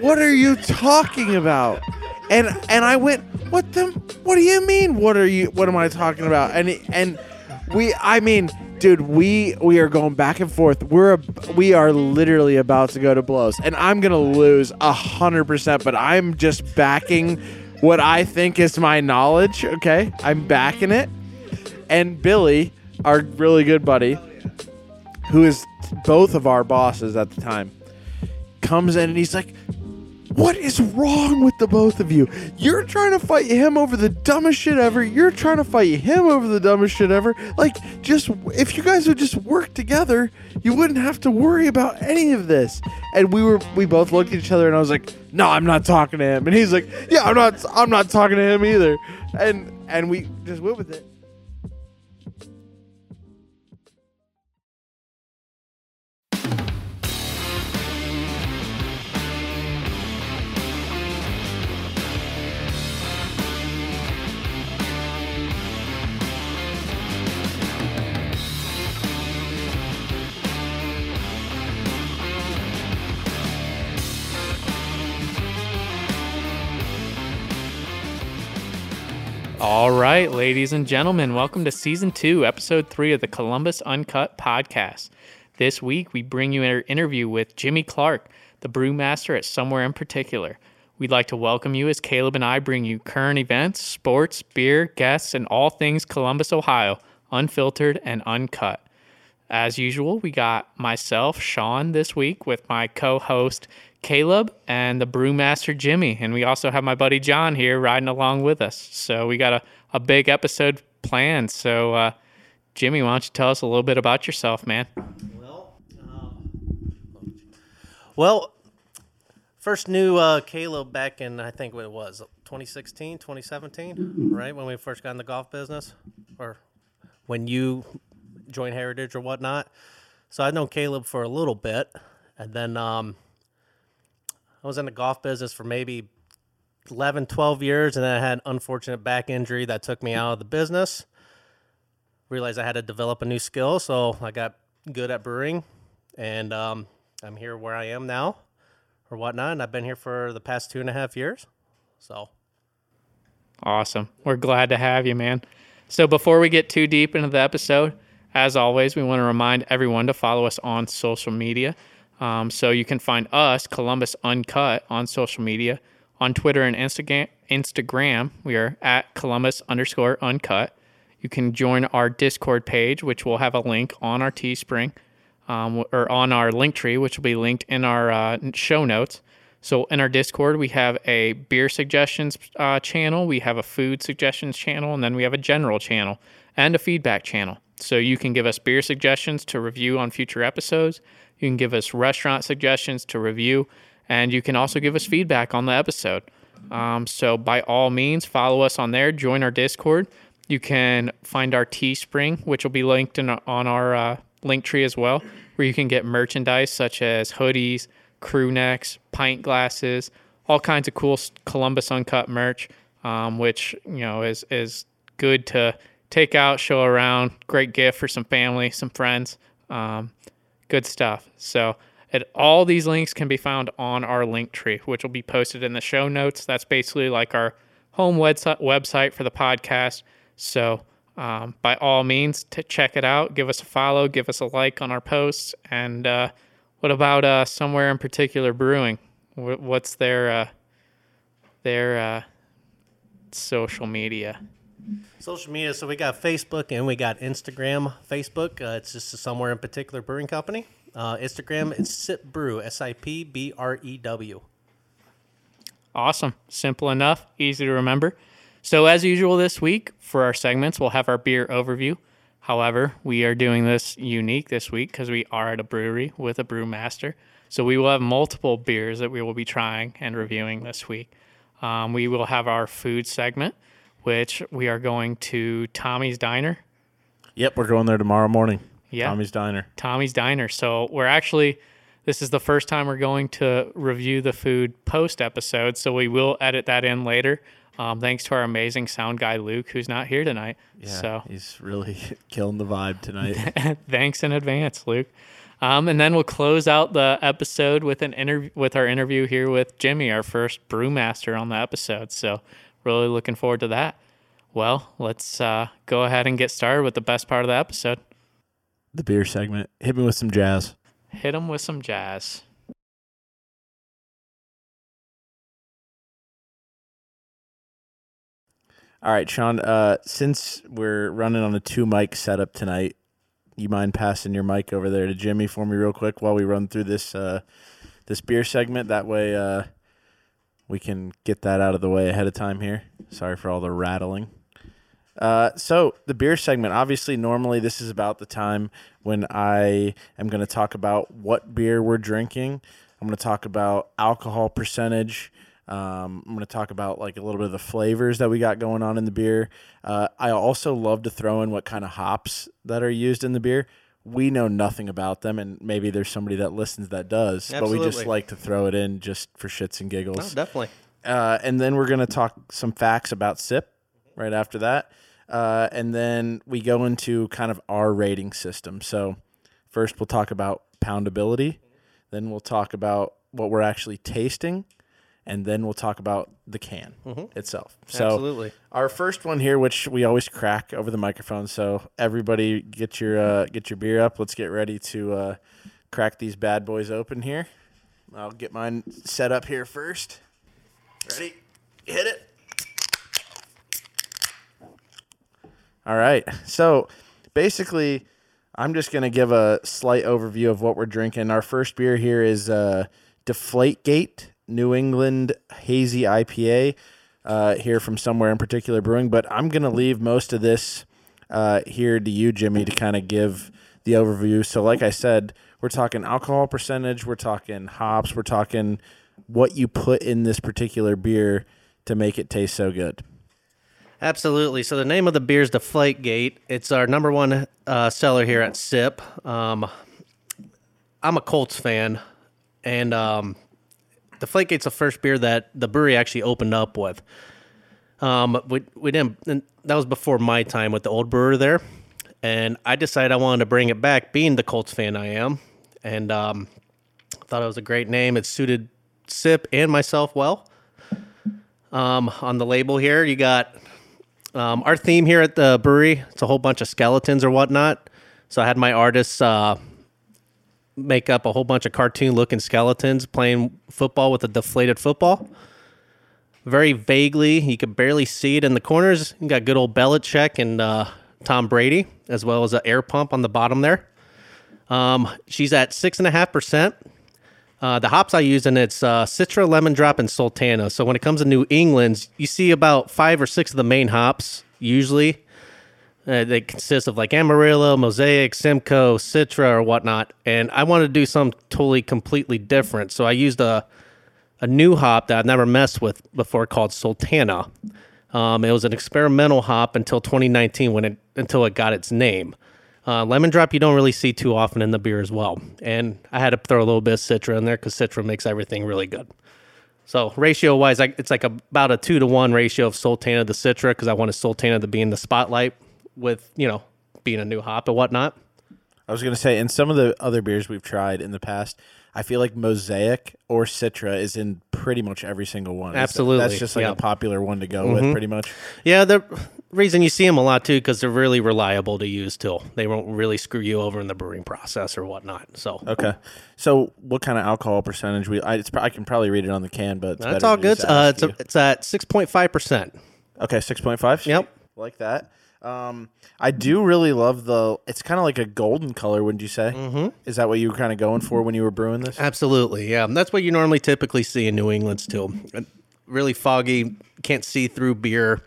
what are you talking about? And and I went, what the? What do you mean? What are you? What am I talking about? And and we, I mean, dude, we we are going back and forth. We're we are literally about to go to blows, and I'm gonna lose hundred percent. But I'm just backing what I think is my knowledge. Okay, I'm backing it. And Billy, our really good buddy, who is both of our bosses at the time, comes in and he's like, what is wrong with the both of you? You're trying to fight him over the dumbest shit ever. You're trying to fight him over the dumbest shit ever. Like, just if you guys would just work together, you wouldn't have to worry about any of this. And we were, we both looked at each other, and I was like, "No, I'm not talking to him." And he's like, "Yeah, I'm not, I'm not talking to him either." And and we just went with it. All right, ladies and gentlemen, welcome to season two, episode three of the Columbus Uncut podcast. This week, we bring you an interview with Jimmy Clark, the brewmaster at Somewhere in Particular. We'd like to welcome you as Caleb and I bring you current events, sports, beer, guests, and all things Columbus, Ohio, unfiltered and uncut. As usual, we got myself, Sean, this week with my co host, Caleb, and the brewmaster, Jimmy. And we also have my buddy John here riding along with us. So we got a, a big episode planned. So, uh, Jimmy, why don't you tell us a little bit about yourself, man? Well, um, well, first knew uh, Caleb back in I think what it was 2016, 2017, right when we first got in the golf business, or when you joined Heritage or whatnot. So I've known Caleb for a little bit, and then um, I was in the golf business for maybe 11, 12 years, and then I had an unfortunate back injury that took me out of the business. Realized I had to develop a new skill, so I got good at brewing, and um, I'm here where I am now, or whatnot. And I've been here for the past two and a half years. So Awesome. We're glad to have you, man. So before we get too deep into the episode, as always, we want to remind everyone to follow us on social media. Um, so you can find us, Columbus Uncut, on social media. On Twitter and Instagram, Instagram, we are at Columbus underscore uncut. You can join our Discord page, which will have a link on our Teespring um, or on our link tree, which will be linked in our uh, show notes. So in our Discord, we have a beer suggestions uh, channel, we have a food suggestions channel, and then we have a general channel and a feedback channel. So you can give us beer suggestions to review on future episodes. You can give us restaurant suggestions to review, and you can also give us feedback on the episode. Um, so by all means, follow us on there. Join our Discord. You can find our Teespring, which will be linked in, on our uh, link tree as well, where you can get merchandise such as hoodies, crew necks, pint glasses, all kinds of cool Columbus Uncut merch, um, which you know is is good to take out, show around. Great gift for some family, some friends. Um, good stuff. So, all these links can be found on our link tree, which will be posted in the show notes. That's basically like our home website website for the podcast. So, um, by all means, to check it out, give us a follow, give us a like on our posts. And uh, what about uh, somewhere in particular brewing? What's their uh, their uh, social media? Social media. So we got Facebook and we got Instagram. Facebook, uh, it's just somewhere in particular brewing company. Uh, Instagram, it's Sip Brew, S I P B R E W. Awesome. Simple enough, easy to remember. So, as usual this week, for our segments, we'll have our beer overview. However, we are doing this unique this week because we are at a brewery with a brewmaster. So, we will have multiple beers that we will be trying and reviewing this week. Um, we will have our food segment, which we are going to Tommy's Diner. Yep, we're going there tomorrow morning. Yeah. Tommy's Diner. Tommy's Diner. So we're actually, this is the first time we're going to review the food post episode. So we will edit that in later. Um, thanks to our amazing sound guy, Luke, who's not here tonight. Yeah, so he's really killing the vibe tonight. thanks in advance, Luke. Um, and then we'll close out the episode with an interview with our interview here with Jimmy, our first brewmaster on the episode. So really looking forward to that. Well, let's uh, go ahead and get started with the best part of the episode. The beer segment. Hit me with some jazz. Hit them with some jazz. All right, Sean. Uh, since we're running on a two mic setup tonight, you mind passing your mic over there to Jimmy for me real quick while we run through this uh, this beer segment? That way, uh, we can get that out of the way ahead of time here. Sorry for all the rattling. Uh, so the beer segment, obviously, normally this is about the time when I am going to talk about what beer we're drinking. I'm going to talk about alcohol percentage. Um, I'm going to talk about like a little bit of the flavors that we got going on in the beer. Uh, I also love to throw in what kind of hops that are used in the beer. We know nothing about them, and maybe there's somebody that listens that does, but we just like to throw it in just for shits and giggles. Definitely. Uh, and then we're going to talk some facts about SIP right after that. Uh, and then we go into kind of our rating system. So, first we'll talk about poundability, then we'll talk about what we're actually tasting, and then we'll talk about the can itself. So, Absolutely. our first one here, which we always crack over the microphone. So, everybody get your uh, get your beer up. Let's get ready to uh, crack these bad boys open here. I'll get mine set up here first. Ready? Hit it. All right. So basically, I'm just going to give a slight overview of what we're drinking. Our first beer here is uh, Deflategate New England Hazy IPA uh, here from somewhere in particular brewing. But I'm going to leave most of this uh, here to you, Jimmy, to kind of give the overview. So, like I said, we're talking alcohol percentage, we're talking hops, we're talking what you put in this particular beer to make it taste so good. Absolutely. So the name of the beer is Deflategate. It's our number one uh, seller here at SIP. Um, I'm a Colts fan, and um, Deflategate's the first beer that the brewery actually opened up with. Um, we we didn't. That was before my time with the old brewer there, and I decided I wanted to bring it back, being the Colts fan I am, and um, thought it was a great name. It suited SIP and myself well. Um, on the label here, you got um, our theme here at the brewery. It's a whole bunch of skeletons or whatnot. So I had my artists uh, make up a whole bunch of cartoon-looking skeletons playing football with a deflated football. Very vaguely, you could barely see it in the corners. You got good old Belichick and uh, Tom Brady, as well as an air pump on the bottom there. Um, she's at six and a half percent. Uh, the hops I use in it's uh, Citra, Lemon Drop, and Sultana. So when it comes to New England, you see about five or six of the main hops usually. Uh, they consist of like Amarillo, Mosaic, Simcoe, Citra, or whatnot. And I wanted to do something totally completely different. So I used a a new hop that I've never messed with before called Sultana. Um, it was an experimental hop until 2019 when it until it got its name. Uh, lemon drop you don't really see too often in the beer as well, and I had to throw a little bit of Citra in there because Citra makes everything really good. So ratio wise, it's like about a two to one ratio of Sultana to Citra because I wanted Sultana to be in the spotlight with you know being a new hop and whatnot. I was going to say, in some of the other beers we've tried in the past, I feel like Mosaic or Citra is in pretty much every single one. Absolutely, That's just like yeah. a popular one to go with, pretty much. Yeah, the reason you see them a lot too because they're really reliable to use too. They won't really screw you over in the brewing process or whatnot. So Okay. So, what kind of alcohol percentage we? I, it's, I can probably read it on the can, but it's that's all good. Uh, it's, a, it's at six point five percent. okay, six point five. Yep. like that. Um, I do really love the. It's kind of like a golden color, wouldn't you say? Mm-hmm. Is that what you were kind of going for when you were brewing this? Absolutely, yeah. That's what you normally typically see in New England. Uh, Really foggy, can't see through beer.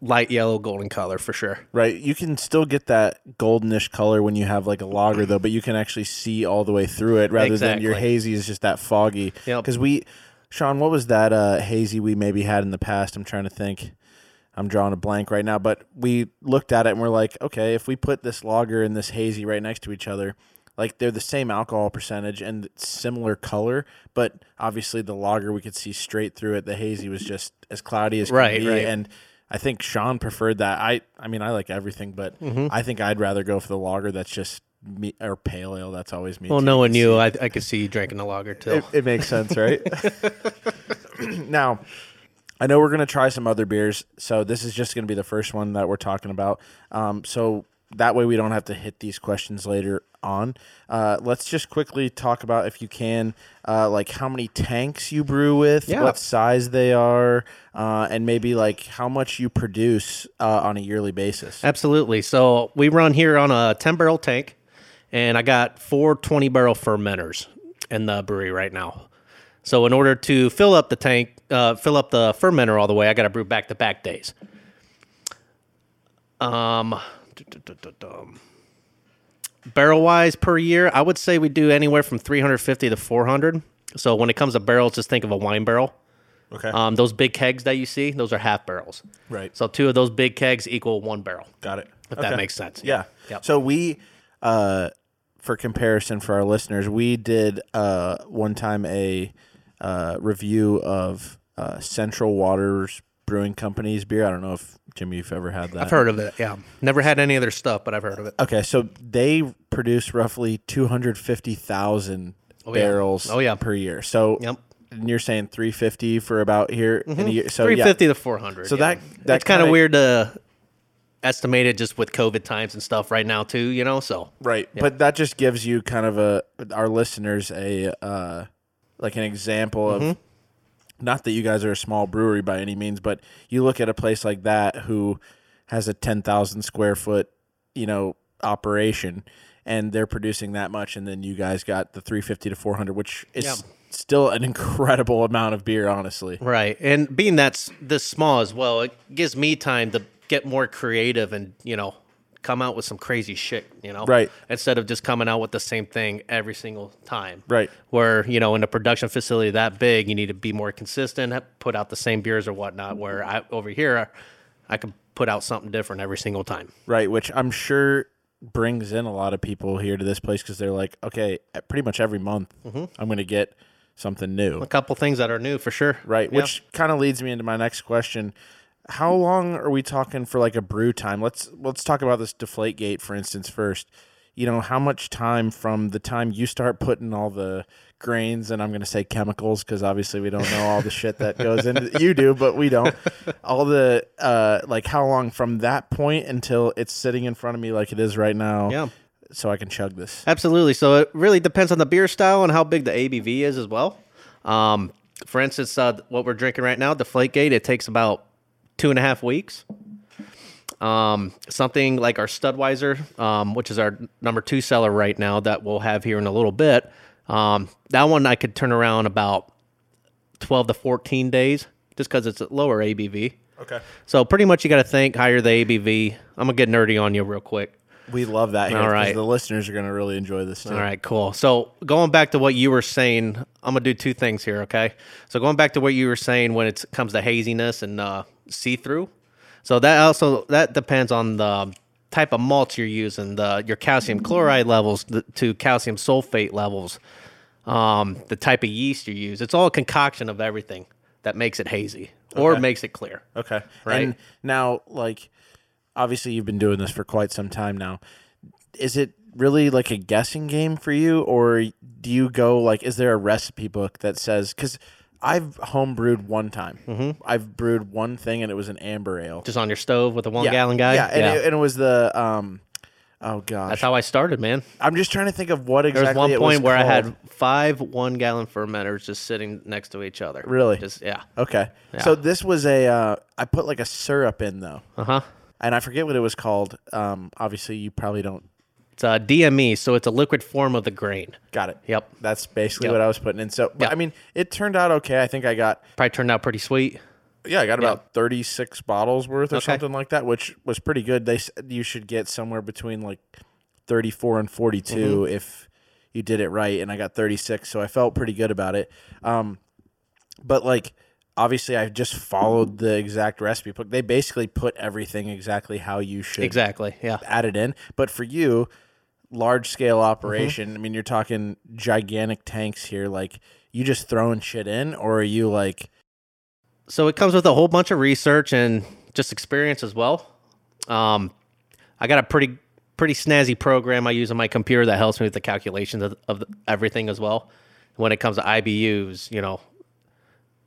Light yellow, golden color for sure. Right. You can still get that goldenish color when you have like a lager, though, but you can actually see all the way through it rather than your hazy is just that foggy. Yep. Because we, Sean, what was that uh, hazy we maybe had in the past? I'm trying to think. I'm drawing a blank right now, but we looked at it and we're like, okay, if we put this lager and this hazy right next to each other, like they're the same alcohol percentage and similar color, but obviously the lager we could see straight through it. The hazy was just as cloudy as can Right, be, right. and I think Sean preferred that. I I mean I like everything, but Mm-hmm. I think I'd rather go for the lager that's just me, or pale ale. That's always me. Well, too. one knew. I, I could see you drinking a lager too. It, it makes sense, right? now, I know we're going to try some other beers, so this is just going to be the first one that we're talking about. Um, so that way we don't have to hit these questions later on. Uh, let's just quickly talk about, if you can, uh, like how many tanks you brew with, Yeah. what size they are, uh, and maybe like how much you produce uh, on a yearly basis. Absolutely. So we run here on a 10 barrel tank, and I got four 20 barrel fermenters in the brewery right now. So in order to fill up the tank, uh, fill up the fermenter all the way, I got to brew back to back days. Um, barrel wise per year, I would say we do anywhere from 350 to 400. So when it comes to barrels, just think of a wine barrel. Okay. Um, those big kegs that you see, those are half barrels. right. So two of those big kegs equal one barrel. Got it. If that makes sense. Yeah. Yep. So we, uh, for comparison for our listeners, we did uh, one time a uh, review of uh, Central Waters Brewing Company's beer. I don't know if Jimmy, you've ever had that. I've heard of it. Yeah, never had any of their stuff, but I've heard of it. Okay, so they produce roughly two hundred fifty thousand yeah. barrels. Oh, yeah. per year. So Yep. and you're saying three fifty for about here in a year. So Three yeah. to four hundred. So that- that that's kind of weird to estimate it just with COVID times and stuff right now too. You know, so Right. But that just gives you kind of a our listeners a uh like an example Mm-hmm. of not that you guys are a small brewery by any means, but you look at a place like that who has a 10,000 square foot, you know, operation and they're producing that much and then you guys got the 350 to 400 which is Yeah. still an incredible amount of beer honestly. right. And being that's this small as well, it gives me time to get more creative and you know come out with some crazy shit. You know, Right. Instead of just coming out with the same thing every single time. Right. where you know in a production facility that big you need to be more consistent put out the same beers or whatnot where i over here i could put out something different every single time Right, which I'm sure brings in a lot of people here to this place because they're like, okay, pretty much every month Mm-hmm. I'm going to get something new. a couple things that are new for sure Right, Yeah. which kind of leads me into my next question. How long are we talking for like a brew time? Let's let's talk about this deflate gate for instance first. You know, how much time from the time you start putting all the grains and I'm going to say chemicals because obviously we don't know all the shit that goes into you do, but we don't. All the uh like how long from that point until it's sitting in front of me like it is right now. Yeah. So I can chug this. absolutely so it really depends on the beer style and how big the abv is as well um, for instance uh, what we're drinking right now deflategate it takes about two and a half weeks um, something like our Studweiser, um, which is our number two seller right now that we'll have here in a little bit. Um, that one I could turn around about 12 to 14 days just because it's a lower ABV. Okay. So pretty much you got to think higher the ABV. I'm going to get nerdy on you real quick. We love that here. All right. The listeners are going to really enjoy this too. All right, cool. So going back to what you were saying, I'm gonna do two things here. Okay. So going back to what you were saying when it comes to haziness and uh, see through. So that also that depends on the type of malts you're using, the your calcium chloride levels the, to calcium sulfate levels, um, the type of yeast you use. It's all a concoction of everything that makes it hazy or Okay. makes it clear. Okay. Right. And now, like, obviously, you've been doing this for quite some time now. Is it really like a guessing game for you, or do you go like, is there a recipe book that says? Because I've home brewed one time. Mm-hmm. I've brewed one thing, and it was an amber ale. Just on your stove with a one yeah, gallon guy. Yeah, and, It, and it was the um. Oh gosh, That's how I started, man. I'm just trying to think of what exactly. There was one point where I had five one gallon fermenters just sitting next to each other. Really? Just yeah. Okay, so this was a. Uh, I put like a syrup in though, Uh huh. and I forget what it was called. Um, obviously, you probably don't. It's a DME, so it's a liquid form of the grain. Got it. Yep. That's basically Yep. what I was putting in. So, but, Yep. I mean, it turned out okay. I think I got, Probably turned out pretty sweet. yeah, I got about 36 bottles worth or Okay. something like that, which was pretty good. They said you should get somewhere between like 34 and 42 Mm-hmm. if you did it right. And I got 36. So I felt pretty good about it. Um, but like, obviously, I just followed the exact recipe book. They basically put everything exactly how you should Exactly. Yeah. add it in. But for you, large scale Mm-hmm. operation, I mean, you're talking gigantic tanks here. Like, you just throwing shit in, or are you like, So it comes with a whole bunch of research and just experience as well. Um, I got a pretty pretty snazzy program I use on my computer that helps me with the calculations of, of everything as well. When it comes to IBUs, you know,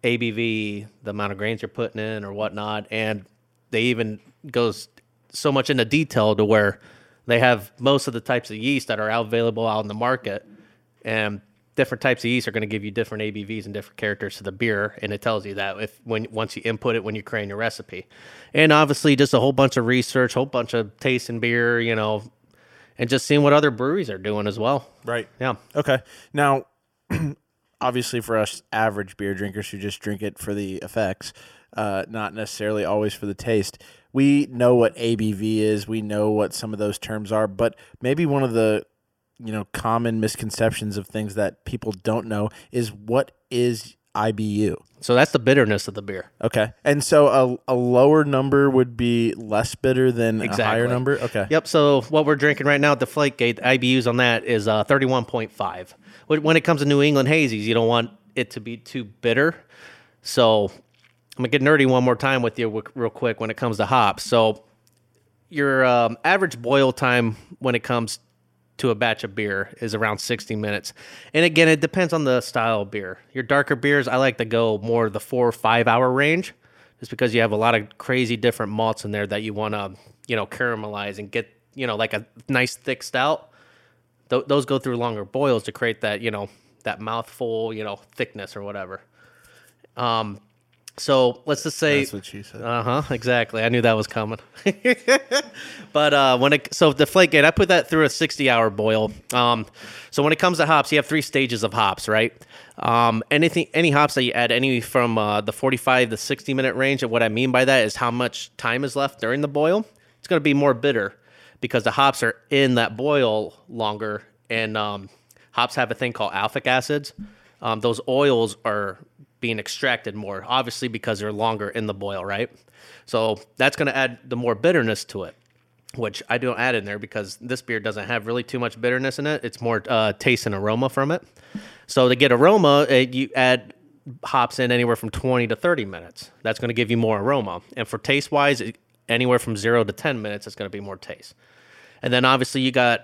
ABV, the amount of grains you're putting in or whatnot, and they even goes so much into detail to where they have most of the types of yeast that are available out in the market, and different types of yeast are going to give you different ABVs and different characters to the beer, and it tells you that if when once you input it when you're creating your recipe, and obviously just a whole bunch of research, whole bunch of tasting beer, you know, and just seeing what other breweries are doing as well. Right. Yeah. Okay. Now, obviously, for us average beer drinkers who just drink it for the effects, uh, not necessarily always for the taste, we know what ABV is. We know what some of those terms are, but maybe one of the you know common misconceptions of things that people don't know is what is IBU. So that's the bitterness of the beer. Okay, and so a, a lower number would be less bitter than a higher number. Okay. Yep. So what we're drinking right now at the Flight Flakegate, IBUs on that is uh, 31.5. When when it comes to New England hazies, you don't want it to be too bitter. So I'm gonna get nerdy one more time with you real quick when it comes to hops. So your um, average boil time when it comes to a batch of beer is around 60 minutes. And again, it depends on the style of beer. Your darker beers, I like to go more the four or five hour range, just because you have a lot of crazy different malts in there that you want to, you know, caramelize and get, you know, like a nice thick stout. Th- those go through longer boils to create that, you know, that mouthful, you know, thickness or whatever. Um, so let's just say That's what she said. uh huh. Exactly. I knew that was coming. but uh, when it so the Deflategate, I put that through a sixty-hour boil. Um, so when it comes to hops, you have three stages of hops, right? Um, anything, any hops that you add, any from uh, the forty-five to sixty-minute range. And what I mean by that is how much time is left during the boil. It's going to be more bitter because the hops are in that boil longer, and um, hops have a thing called alpha acids. Um, those oils are being extracted more, obviously because they're longer in the boil, right? So that's going to add the more bitterness to it, which I don't add in there because this beer doesn't have really too much bitterness in it. It's more uh, taste and aroma from it. So to get aroma, uh, you add hops in anywhere from 20 to 30 minutes. That's going to give you more aroma. And for taste wise, anywhere from zero to 10 minutes, it's going to be more taste. And then obviously you got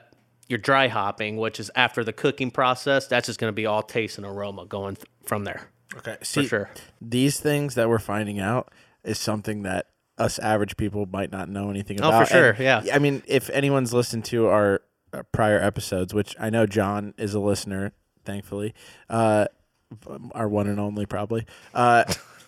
your dry hopping, which is after the cooking process. That's just going to be all taste and aroma going th- from there. Okay. See, sure. these things that we're finding out is something that us average people might not know anything about. Oh, for sure, And, yeah. I mean, if anyone's listened to our, uh prior episodes, which I know John is a listener, thankfully, uh, our one and only probably. Uh,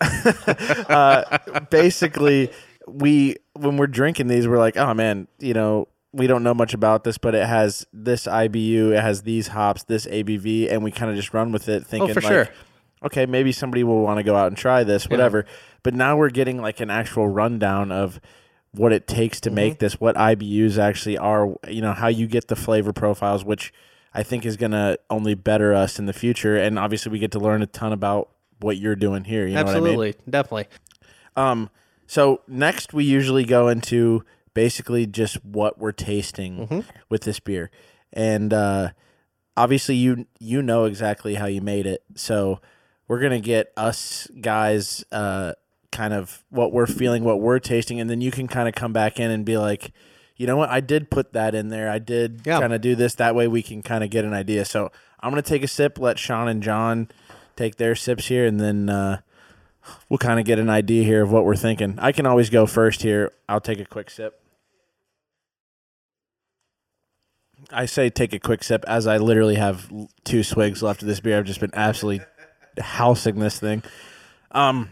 uh, basically, we when we're drinking these, we're like, oh man, you know, we don't know much about this, but it has this IBU, it has these hops, this ABV, and we kind of just run with it, thinking, Oh, for like, sure. Okay, maybe somebody will want to go out and try this, whatever. But now we're getting like an actual rundown of what it takes to Mm-hmm. make this, what IBUs actually are, you know, how you get the flavor profiles, which I think is going to only better us in the future. And obviously, we get to learn a ton about what you're doing here. You know what I mean? Absolutely, definitely. Um, so next we usually go into basically just what we're tasting Mm-hmm. with this beer, and uh, obviously you you know exactly how you made it. So we're gonna get us guys uh, kind of what we're feeling, what we're tasting, and then you can kind of come back in and be like. You know what? I did put that in there. I did Yeah. kind of do this. That way we can kind of get an idea. So I'm going to take a sip, let Sean and John take their sips here, and then uh, we'll kind of get an idea here of what we're thinking. I can always go first here. I'll take a quick sip. I say take a quick sip as I literally have two swigs left of this beer. I've just been absolutely housing this thing. Um,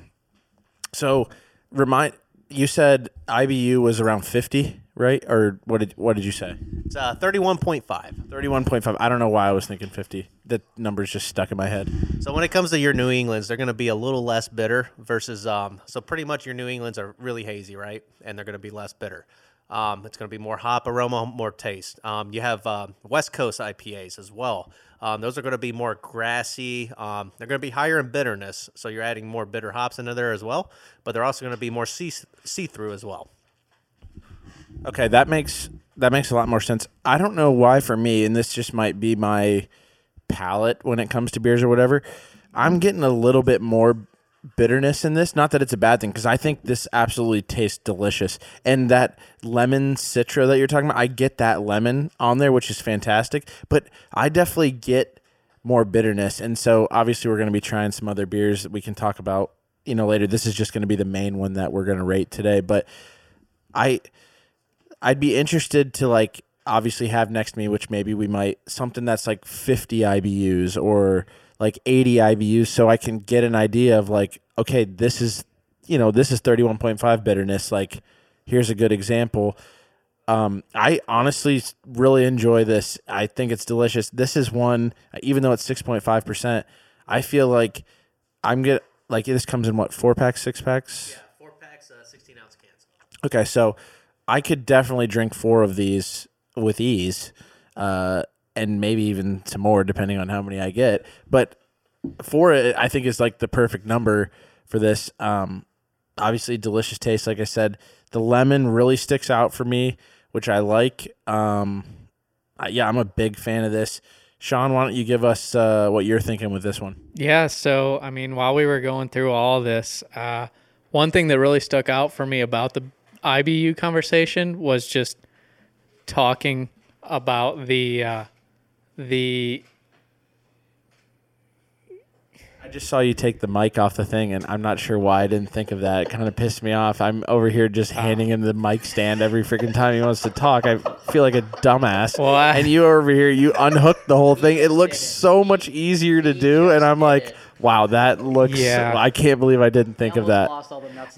so remind you said IBU was around fifty, right? Or what did what did you say? It's uh, 31.5. Thirty-one point five. I don't know why I was thinking fifty. That number's just stuck in my head. So when it comes to your New Englands, they're going to be a little less bitter versus um. So pretty much your New Englands are really hazy, right? And they're going to be less bitter. Um, it's going to be more hop aroma, more taste. Um, you have um, West Coast IPAs as well. Um, those are going to be more grassy. Um, they're going to be higher in bitterness, so you're adding more bitter hops into there as well. But they're also going to be more see see through as well. Okay, that makes that makes a lot more sense. I don't know why for me, and this just might be my palate when it comes to beers or whatever. I'm getting a little bit more bitterness in this. Not that it's a bad thing, because I think this absolutely tastes delicious. And that lemon citra that you're talking about, I get that lemon on there, which is fantastic. But I definitely get more bitterness. And so obviously we're going to be trying some other beers that we can talk about, you know, later. This is just going to be the main one that we're going to rate today. But I I'd be interested to like obviously have next to me, which maybe we might something that's like 50 IBUs or like 80 IBUs, so I can get an idea of like, okay, this is you know this is 31.5 bitterness. Like, here's a good example. Um, I honestly really enjoy this. I think it's delicious. This is one, even though it's 6.5 percent. I feel like I'm get like this comes in what four packs, six packs. Yeah, Four packs, uh, 16 ounce cans. Okay, so I could definitely drink four of these with ease, uh, and maybe even some more depending on how many I get. But four, I think, is like the perfect number for this. Um, obviously, delicious taste. Like I said, the lemon really sticks out for me, which I like. Um, I- yeah, I'm a big fan of this. Sean, why don't you give us uh, what you're thinking with this one? Yeah. So, I mean, while we were going through all this, uh, one thing that really stuck out for me about the IBU conversation was just talking about the uh, the I just saw you take the mic off the thing, and I'm not sure why I didn't think of that. It kind of pissed me off. I'm over here just ah. handing him the mic stand every freaking time he wants to talk. I feel like a dumbass. Well, I- and you over here, you unhooked the whole thing. It looks so much easier to do, and I'm like, wow, that looks. Yeah. I can't believe I didn't think of that.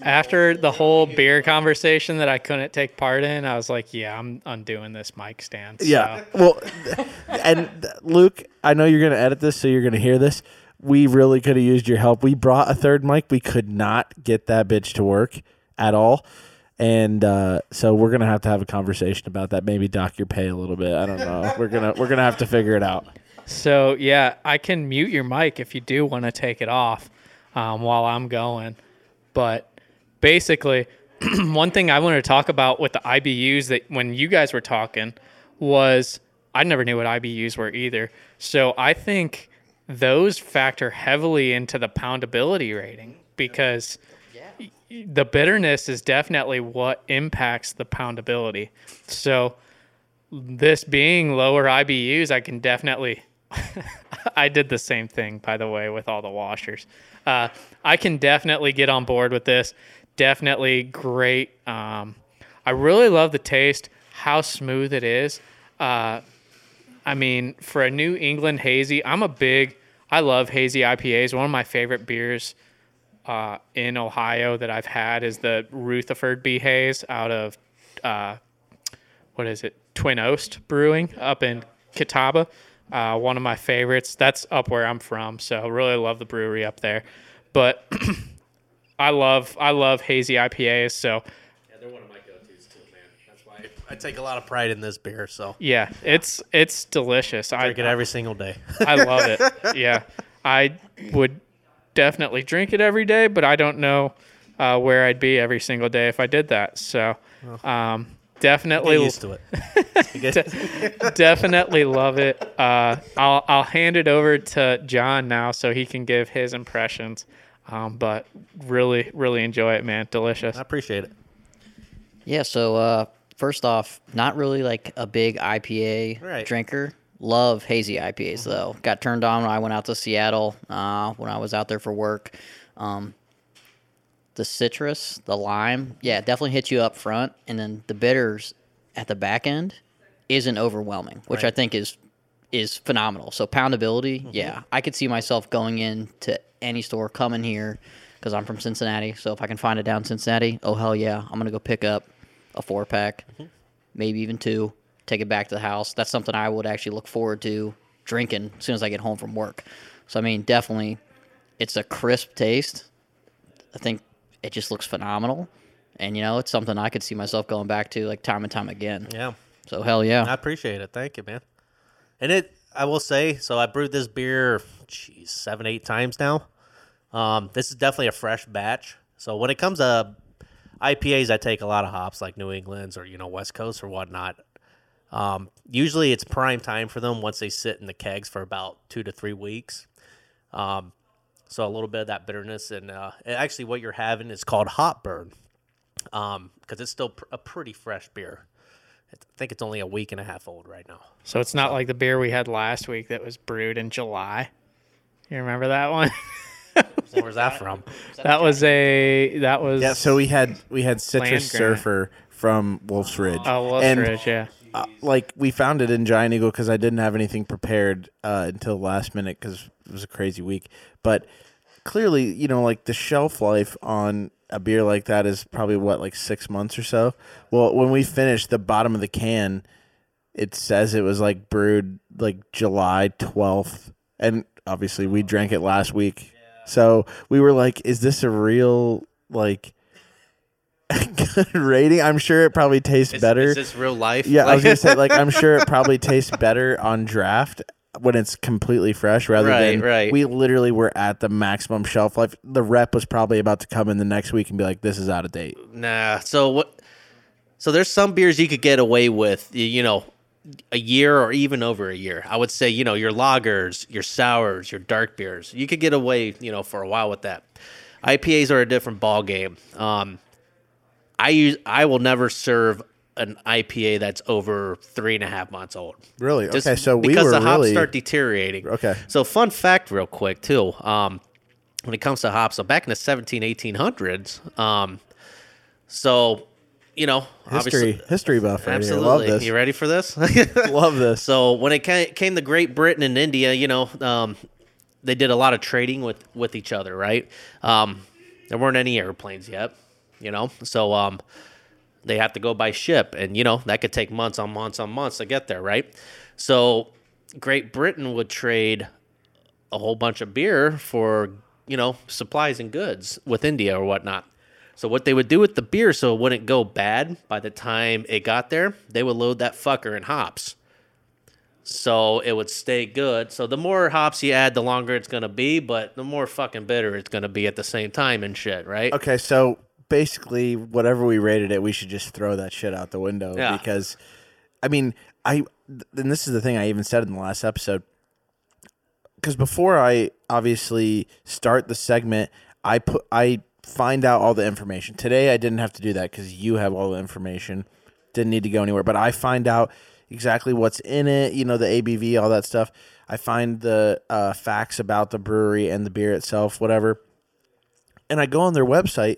after the whole beer conversation that I couldn't take part in, I was like, yeah, I'm undoing this mic stand. So- Yeah. Well, and Luke, I know you're going to edit this, so you're going to hear this. We really could have used your help. We brought a third mic. We could not get that bitch to work at all. And uh, so we're gonna have to have a conversation about that. Maybe dock your pay a little bit. I don't know. We're gonna we're gonna have to figure it out. So yeah, I can mute your mic if you do want to take it off um, while I'm going. But basically, one thing I wanted to talk about with the IBUs that when you guys were talking was I never knew what IBUs were either. So I think those factor heavily into the poundability rating because y- the bitterness is definitely what impacts the poundability. So this being lower IBUs, I can definitely. I did the same thing, by the way, with all the washers. Uh, I can definitely get on board with this. Definitely great. Um, I really love the taste, how smooth it is. Uh, I mean, for a New England hazy, I'm a big. I love hazy IPAs. One of my favorite beers uh, in Ohio that I've had is the Rutherford B Haze out of uh, what is it? Twin Oast Brewing up in Catawba. Uh, one of my favorites. That's up where I'm from, so really love the brewery up there. But I love I love hazy IPAs. So Yeah, they're one of my go-tos too, man. That's why I take a lot of pride in this beer. So yeah, it's it's delicious. I drink it every single day. I love it. Yeah, I would definitely drink it every day, but I don't know uh, where I'd be every single day if I did that. So, um, Get definitely, used to it. You get- definitely love it. Uh, I'll I'll hand it over to John now so he can give his impressions. Um, but really, really enjoy it, man. Delicious. I appreciate it. Yeah, so uh, first off, not really like a big IPA Right. drinker. Love hazy IPAs though. Got turned on when I went out to Seattle uh, when I was out there for work. Um, the citrus, the lime, yeah, it definitely hits you up front, and then the bitters at the back end isn't overwhelming, which I think is is phenomenal. So poundability, mm-hmm. yeah, I could see myself going into any store, coming here because I'm from Cincinnati. So if I can find it down in Cincinnati, oh hell yeah, I'm gonna go pick up a four pack, mm-hmm. maybe even two, take it back to the house. That's something I would actually look forward to drinking as soon as I get home from work. So I mean, definitely, it's a crisp taste. I think it just looks phenomenal, and you know, it's something I could see myself going back to like time and time again. Yeah. So hell yeah. I appreciate it. Thank you, man. And it, I will say, so I brewed this beer, geez, seven, eight times now. Um, this is definitely a fresh batch. So when it comes to IPAs, I take a lot of hops like New England's or you know West Coast or whatnot. Um, usually it's prime time for them once they sit in the kegs for about two to three weeks. Um, So a little bit of that bitterness, and uh, and actually, what you're having is called hop burn, um, because it's still pr- a pretty fresh beer. I think it's only a week and a half old right now. So it's not like the beer we had last week that was brewed in July. You remember that one? So where's that from? that was a that was Yeah, so we had we had Citrus Surfer from Wolf's Ridge. oh Wolf's and, Ridge, yeah. uh, like we found it in Giant Eagle because I didn't have anything prepared uh, until last minute because it was a crazy week. But clearly, you know, like the shelf life on a beer like that is probably what like six months or so. Well, when we finished the bottom of the can, it says it was like brewed like July twelfth, and obviously we drank it last week. So we were like, "Is this a real like?" good rating i'm sure it probably tastes Is, better is this real life? yeah, I was gonna say like I'm sure it probably tastes better on draft when it's completely fresh rather Right, than right. we literally were at the maximum shelf life. The rep was probably about to come in the next week and be like, "This is out of date." Nah. So what? So there's some beers you could get away with, you know, a year or even over a year. I would say, you know, your lagers, your sours, your dark beers, you could get away, you know, for a while with that. IPAs are a different ball game. Um, I use, I will never serve an IPA that's over three and a half months old. Really? Just okay, so we because were the hops really start deteriorating. Okay. So fun fact, real quick too. Um, when it comes to hops, so back in the 17, 1800s, um, so you know, history history buff. Absolutely. Love this. You ready for this? Love this. so when it came to Great Britain and India, you know, um, they did a lot of trading with with each other, right? Um, there weren't any airplanes yet, you know, so um, they have to go by ship, and you know that could take months on months on months to get there, right? So Great Britain would trade a whole bunch of beer for you know supplies and goods with India or whatnot. So what they would do with the beer, so it wouldn't go bad by the time it got there, they would load that fucker in hops. So it would stay good. So the more hops you add, the longer it's gonna be, but the more fucking bitter it's gonna be at the same time and shit, right? Okay, so basically, whatever we rated it, we should just throw that shit out the window Yeah. because, I mean, I and this is the thing I even said in the last episode. Because before I obviously start the segment, I put I find out all the information. Today I didn't have to do that because you have all the information. Didn't need to go anywhere, but I find out exactly what's in it. You know the ABV, all that stuff. I find the uh, facts about the brewery and the beer itself, whatever and I go on their website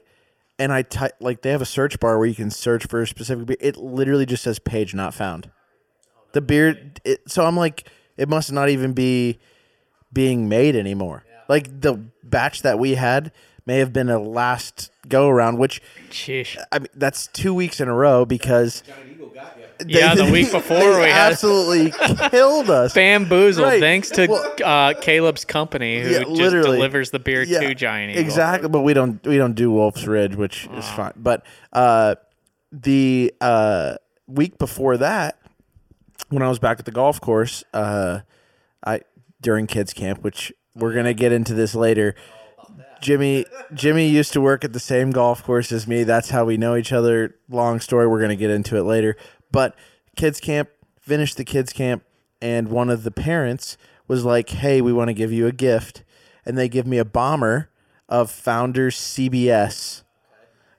and I type like they have a search bar where you can search for a specific beer. It literally just says page not found. The beer, it, so I'm like, it must not even be being made anymore. Like the batch that we had may have been a last go around, which Sheesh. I mean that's two weeks in a row because Yeah, the week before they we had- absolutely killed us. Bamboozled, Right. thanks to Well- uh, Caleb's company who Yeah, just delivers the beer to Giant Eagle. Exactly, but we don't we don't do Wolf's Ridge, which is fine. But uh, the uh, week before that, when I was back at the golf course, uh, I during kids camp, which we're gonna get into this later. Jimmy Jimmy used to work at the same golf course as me. That's how we know each other. Long story. We're gonna get into it later. But kids camp finished the kids camp, and one of the parents was like, "Hey, we want to give you a gift," and they give me a bomber of Founders CBS,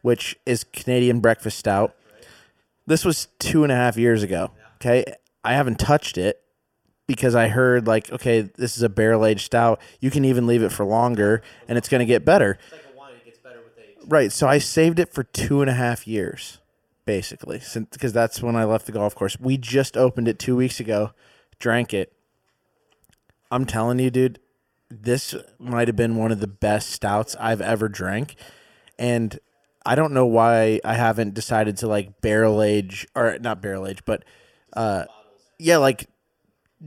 which is Canadian breakfast stout. This was two and a half years ago. Okay, I haven't touched it because I heard like, okay, this is a barrel aged stout. You can even leave it for longer, and it's going to get better. Right. So I saved it for two and a half years, basically, since because that's when I left the golf course. We just opened it two weeks ago, drank it. I'm telling you, dude, this might have been one of the best stouts I've ever drank, and I don't know why I haven't decided to like barrel age or not barrel age, but uh, yeah, like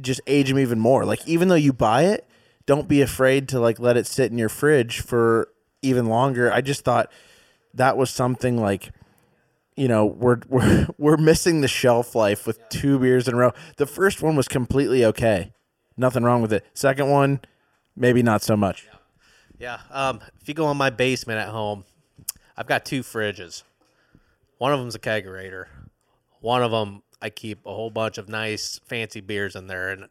just age them even more. Like even though you buy it, don't be afraid to like let it sit in your fridge for even longer. I just thought that was something like you know, we're we're we're missing the shelf life with two beers in a row. The first one was completely okay. Nothing wrong with it. Second one, maybe not so much. Yeah. Um, if you go in my basement at home, I've got two fridges. One of them's a kegerator. One of them I keep a whole bunch of nice fancy beers in there, and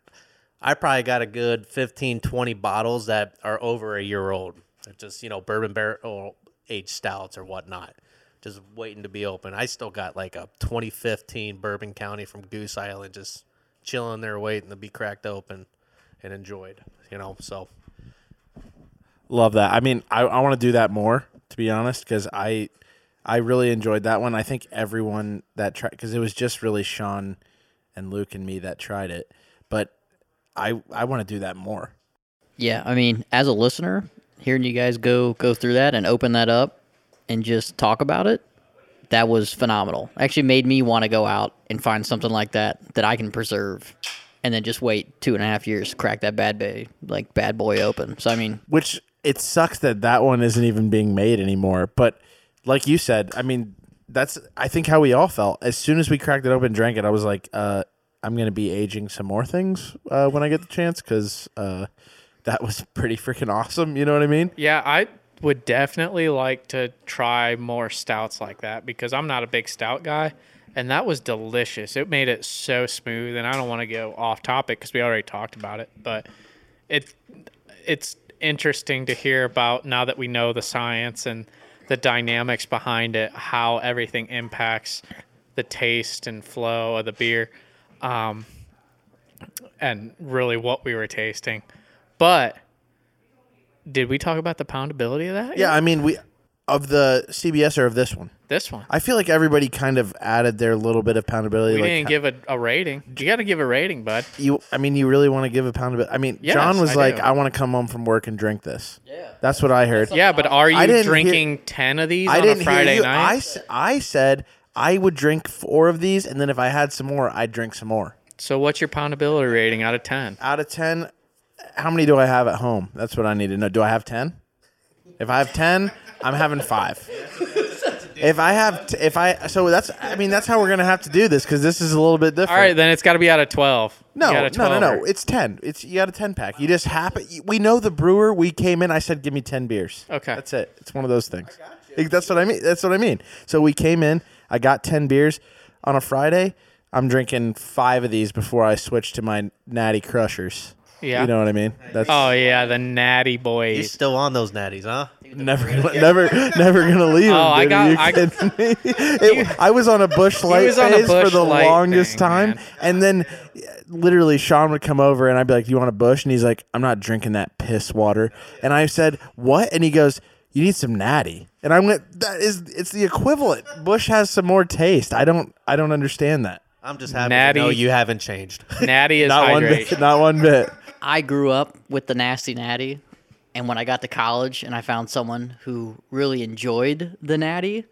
I probably got a good 15, 20 bottles that are over a year old. They're just, you know, bourbon barrel aged stouts or whatnot, just waiting to be open. I still got like a 2015 Bourbon County from Goose Island just chilling there waiting to be cracked open and enjoyed, you know, so. Love that. I mean, I, I want to do that more, to be honest, because I I really enjoyed that one. I think everyone that tried because it was just really Sean and Luke and me that tried it, but I I want to do that more. Yeah, I mean, as a listener, hearing you guys go go through that and open that up and just talk about it, that was phenomenal. Actually, made me want to go out and find something like that that I can preserve, and then just wait two and a half years to crack that bad boy like bad boy open. So I mean, Which it sucks that that one isn't even being made anymore. But like you said, I mean, that's I think how we all felt as soon as we cracked it open, and drank it. I was like, uh, I'm gonna be aging some more things uh, when I get the chance because uh, that was pretty freaking awesome. You know what I mean? Yeah, I would definitely like to try more stouts like that because I'm not a big stout guy. And that was delicious. It made it so smooth. And I don't want to go off topic because we already talked about it, but it it's interesting to hear about now that we know the science and the dynamics behind it, how everything impacts the taste and flow of the beer, um, and really what we were tasting. But did we talk about the poundability of that? Yeah, I mean, we of the CBS or of this one. This one. I feel like everybody kind of added their little bit of poundability. We like didn't give a, a rating. You got to give a rating, bud. you. I mean, you really want to give a poundability. I mean, Yes, John was I like, do. "I want to come home from work and drink this." Yeah, that's what I heard. Yeah, but are you didn't hear- drinking 10 of these I on didn't a Friday hear you. I, night? s- I said I would drink four of these, and then if I had some more, I'd drink some more. so what's your poundability rating out of 10? Out of ten, how many do I have at home? That's what I need to know. Do I have ten? If I have ten, I'm having five. If I have, t- if I, so that's, I mean, that's how we're gonna have to do this because this is a little bit different. All right, then it's got to be out of 12. No, no, no, no. It's ten. It's you got a ten pack. You just happen. We know the brewer. We came in. I said, give me ten beers. Okay. that's it. It's one of those things. That's what I mean. That's what I mean. So we came in. I got ten beers on a Friday. I'm drinking five of these before I switch to my Natty Crushers. Yeah. you know what I mean. That's Oh, yeah, the natty You're boys. still on those natties, huh? never, gonna, never, never gonna leave. Oh, I dude. got- Are you I- kidding me? It- I was on a Busch Light was on a phase for Busch the Light longest thing, time, man. and then uh, literally Sean would come over and I'd be like, "Do you want a Busch?" And he's like, "I'm not drinking that piss water." And I said, "What?" And he goes, "You need some natty." And I went, "That is, it's the equivalent. Busch has some more taste. I don't, I don't understand that. I'm just happy Natty. to know you haven't changed. natty is Not one hydration. bit. Not one bit." I grew up with the nasty natty, and when I got to college and I found someone who really enjoyed the natty,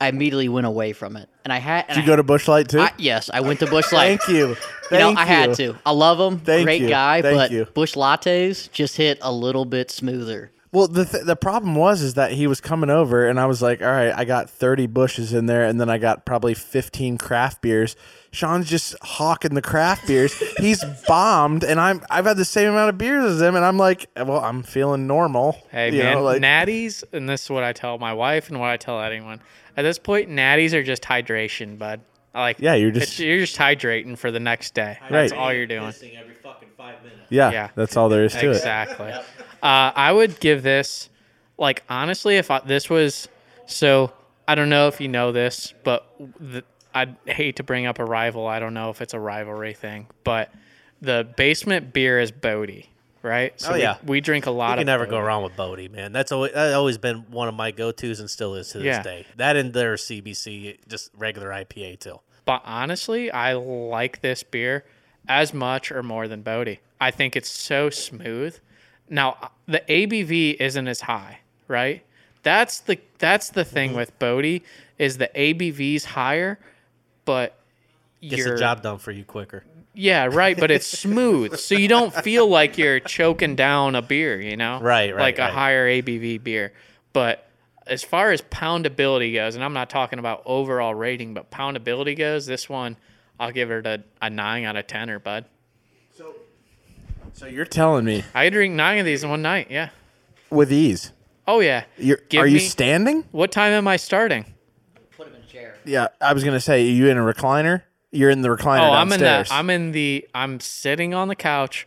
I immediately went away from it. And I had. and Did you I- go to Busch Light too? I, yes, I went to Busch Light. Thank you. You know, Thank I had you. to. I love them. Thank Great you. guy, Thank but you. Busch Lattes just hit a little bit smoother. Well, the th- the problem was is that he was coming over, and I was like, "All right, I got thirty bushes in there, and then I got probably fifteen craft beers." Sean's just hawking the craft beers. He's bombed, and I'm I've had the same amount of beers as him, and I'm like, "Well, I'm feeling normal." Hey, You man, know, like- natties, and this is what I tell my wife and what I tell anyone. At this point, natties are just hydration, bud. I Like, Yeah, you're just- you're just hydrating for the next day. That's Right. all you're doing. every fucking five minutes. yeah, Yeah. that's all there is to it. Exactly. Uh, I would give this, like, honestly, if I, this was so, I don't know if you know this, but the, I'd hate to bring up a rival. I don't know if it's a rivalry thing, but the basement beer is Bodhi, right? So Oh, yeah. we, drink a lot You of can never Bodhi. go wrong with Bodhi, man. That's always, that's always been one of my go tos and still is to this Yeah. day. That and their CBC, just regular IPA too. But honestly, I like this beer as much or more than Bodhi. I think it's so smooth. Now, the ABV isn't as high, right? That's the that's the thing Mm-hmm. with Bodhi is the ABV's higher, but Gets the job done for you quicker. yeah, right, but it's smooth. so you don't feel like you're choking down a beer, you know? Right, right, Like a higher ABV beer. But as far as poundability goes, and I'm not talking about overall rating, but poundability goes, this one I'll give it a, a nine out of ten or bud. So you're telling me I could drink nine of these in one night, yeah. with ease, Oh yeah. you're Give are you me- standing? What time am I starting? Put him in a chair. Yeah, I was gonna say, are you in a recliner? You're in the recliner Oh, I'm in downstairs. the I'm in the I'm sitting on the couch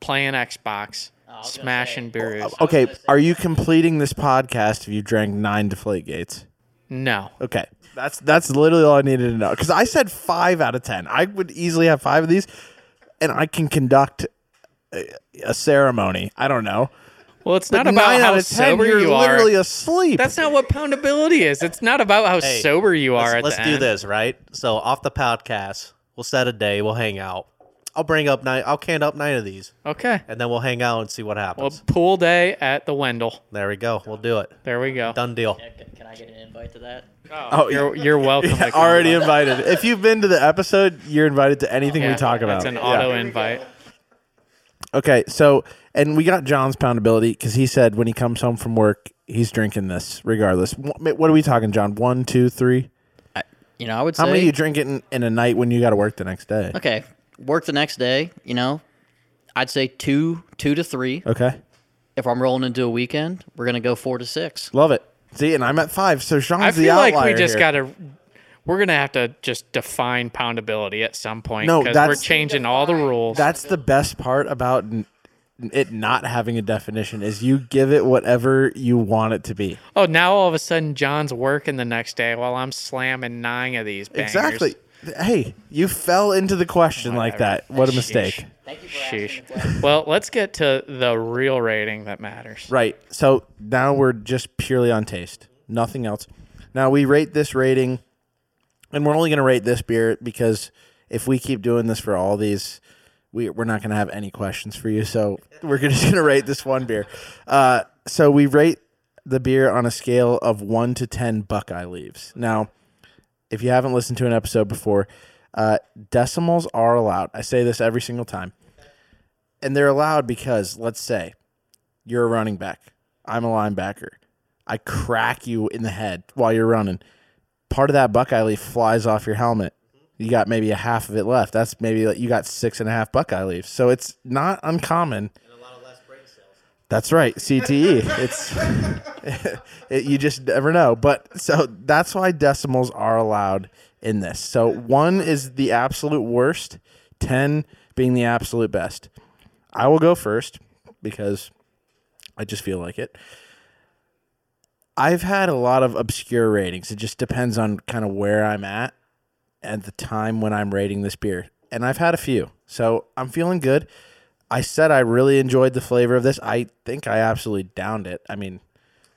playing Xbox, oh, was gonna smashing brews. Oh, okay, are you completing this podcast if you drank nine Deflategates? No. Okay, that's that's literally all I needed to know. Because I said five out of ten. I would easily have five of these, and I can conduct a, a ceremony. I don't know. Well, it's But not about how out of ten, sober you're you are. literally asleep. That's not what poundability is. It's not about how Hey, sober you are let's, at let's the do end. this, right? So off the podcast, we'll set a day. We'll hang out. I'll bring up nine. I'll can up nine of these, Okay. and then we'll hang out and see what happens. Well, happens. pool day at the Wendell. there we go. We'll do it. There we go. Done deal. Can, can I get an invite to that? Oh, oh You're, you're welcome. to come. already invited. If you've been to the episode, you're invited to anything Yeah, we talk about. It's an Yeah. auto invite. Okay, so and we got John's poundability because he said when he comes home from work, he's drinking this regardless. Wh- What are we talking, John? One, two, three. You know, I would say How say. many you drink it in, in a night when you got to work the next day? Okay, work the next day. You know, I'd say two, two to three. Okay, If I'm rolling into a weekend, we're gonna go four to six. love it. See, and I'm at five, so Sean's I the feel like outlier we just here. got to. We're gonna have to just define poundability at some point No, because we're changing all the rules. That's the best part about it not having a definition is you give it whatever you want it to be. oh, now all of a sudden John's working the next day while I'm slamming nine of these. Bangers. Exactly. Hey, you fell into the question like that. What a Sheesh. mistake. Thank you Sheesh. well, let's get to the real rating that matters. Right. So now we're just purely on taste, nothing else. Now we rate this rating, and we're only going to rate this beer because if we keep doing this for all these, we, we're not going to have any questions for you. So we're just going to rate this one beer. Uh, so we rate the beer on a scale of one to 10 Buckeye leaves. Now, if you haven't listened to an episode before, uh, decimals are allowed. I say this every single time. And they're allowed because, let's say, you're a running back. I'm a linebacker. I crack you in the head while you're running. Part of that Buckeye leaf flies off your helmet. You got maybe a half of it left. That's maybe like you got six and a half Buckeye leaves. So it's not uncommon. That's right, CTE. It's it, you just never know. But so that's why decimals are allowed in this. So one is the absolute worst, ten being the absolute best. I will go first because I just feel like it. I've had a lot of obscure ratings. It just depends on kind of where I'm at at the time when I'm rating this beer. And I've had a few. So I'm feeling good. I said I really enjoyed the flavor of this. I think I absolutely downed it. I mean,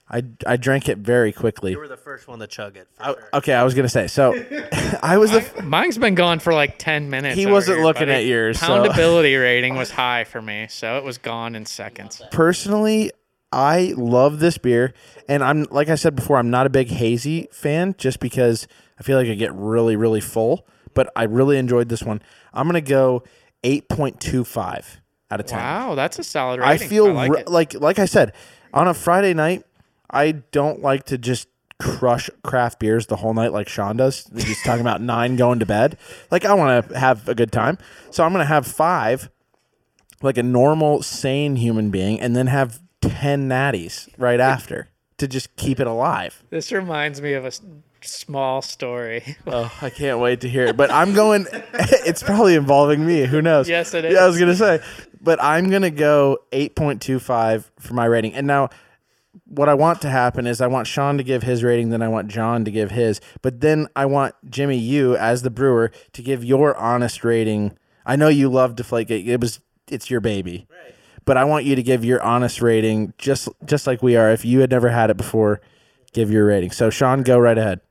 I, I drank it very quickly. You were the first one to chug it. for I- sure. okay, I was going to say. So I was the. f- Mine's been gone for like 10 minutes. He wasn't here, looking buddy. at yours, so- Poundability rating was high for me, so it was gone in seconds. personally, I love this beer, and I'm like I said before, I'm not a big hazy fan, just because I feel like I get really, really full. But I really enjoyed this one. I'm gonna go eight point two five out of ten. Wow, that's a solid I rating. feel like re- like like I said on a Friday night, I don't like to just crush craft beers the whole night like Sean does. He's talking about nine going to bed. Like I want to have a good time, so I'm gonna have five, like a normal sane human being, and then have ten natties right after to just keep it alive. This reminds me of a s- small story. Oh, I can't wait to hear it. But I'm going. it's probably involving me. Who knows? Yes, it is. Yeah, I was gonna say, but I'm gonna go 8.25 for my rating. And now, what I want to happen is I want Sean to give his rating, then I want John to give his, but then I want Jimmy, you as the brewer, to give your honest rating. I know you love Deflategate. It was it's your baby. But I want you to give your honest rating, just just like we are. If you had never had it before, give your rating. So Sean, go right ahead.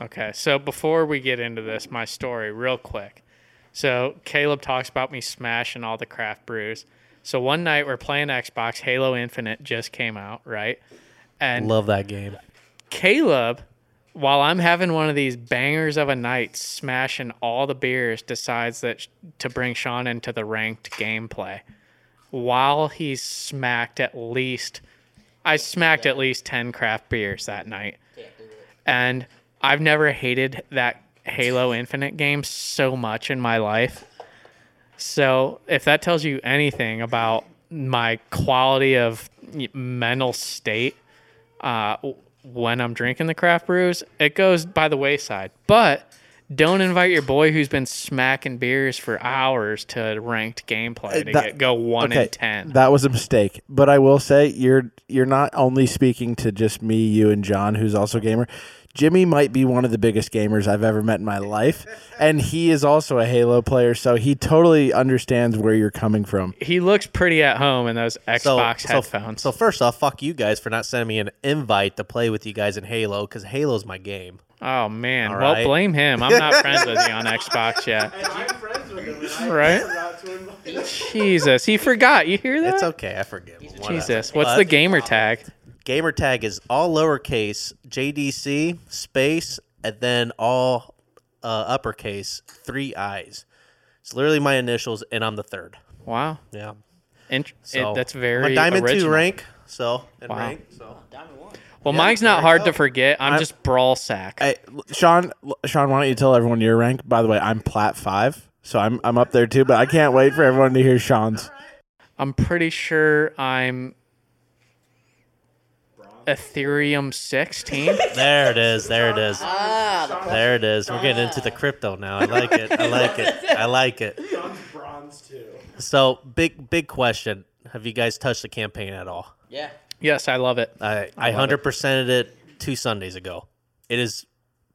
Okay, so before we get into this, my story, real quick. So Caleb talks about me smashing all the craft brews. So one night we're playing Xbox, Halo Infinite just came out, right? And Love that game. Caleb, while I'm having one of these bangers of a night, smashing all the beers, decides that sh- to bring Sean into the ranked gameplay. While he smacked at least, I smacked at least ten craft beers that night, and I've never hated that Halo Infinite game so much in my life. So if that tells you anything about my quality of mental state, uh, when I'm drinking the craft brews, it goes by the wayside. But Don't invite your boy who's been smacking beers for hours to ranked gameplay uh, to That- get, go one okay, in ten. That was a mistake. But I will say you're you're not only speaking to just me, you, and John, who's also a gamer. Jimmy might be one of the biggest gamers I've ever met in my life, and he is also a Halo player, so he totally understands where you're coming from. he looks pretty at home in those So, Xbox so, headphones. so first off, fuck you guys for not sending me an invite to play with you guys in Halo because Halo's my game. Oh man, All well right. blame him. I'm not friends with you on Xbox yet. Right? Jesus, he forgot. You hear that? It's okay, I forgive him. Jesus, what's But the gamer tag? gamer tag is all lowercase JDC space and then all uh, uppercase three eyes. It's literally my initials, and I'm the third. Wow, Yeah, Int- so it, that's I'm very a diamond original. two rank. So in Wow. rank, so Well, mine's not hard you to forget. I'm, I'm- just brawl sack. Hey, Sean, Sean, why don't you tell everyone your rank? By the way, I'm plat five, so I'm I'm up there too. But I can't wait for everyone to hear Sean's. I'm pretty sure I'm Ethereum 16. there it is. There it is. Ah, there it is. We're getting into the crypto now. I like it. I like it. I like it. So big big question. Have you guys touched the campaign at all? Yeah. Yes, I love it. I I hundred percented it two Sundays ago. It is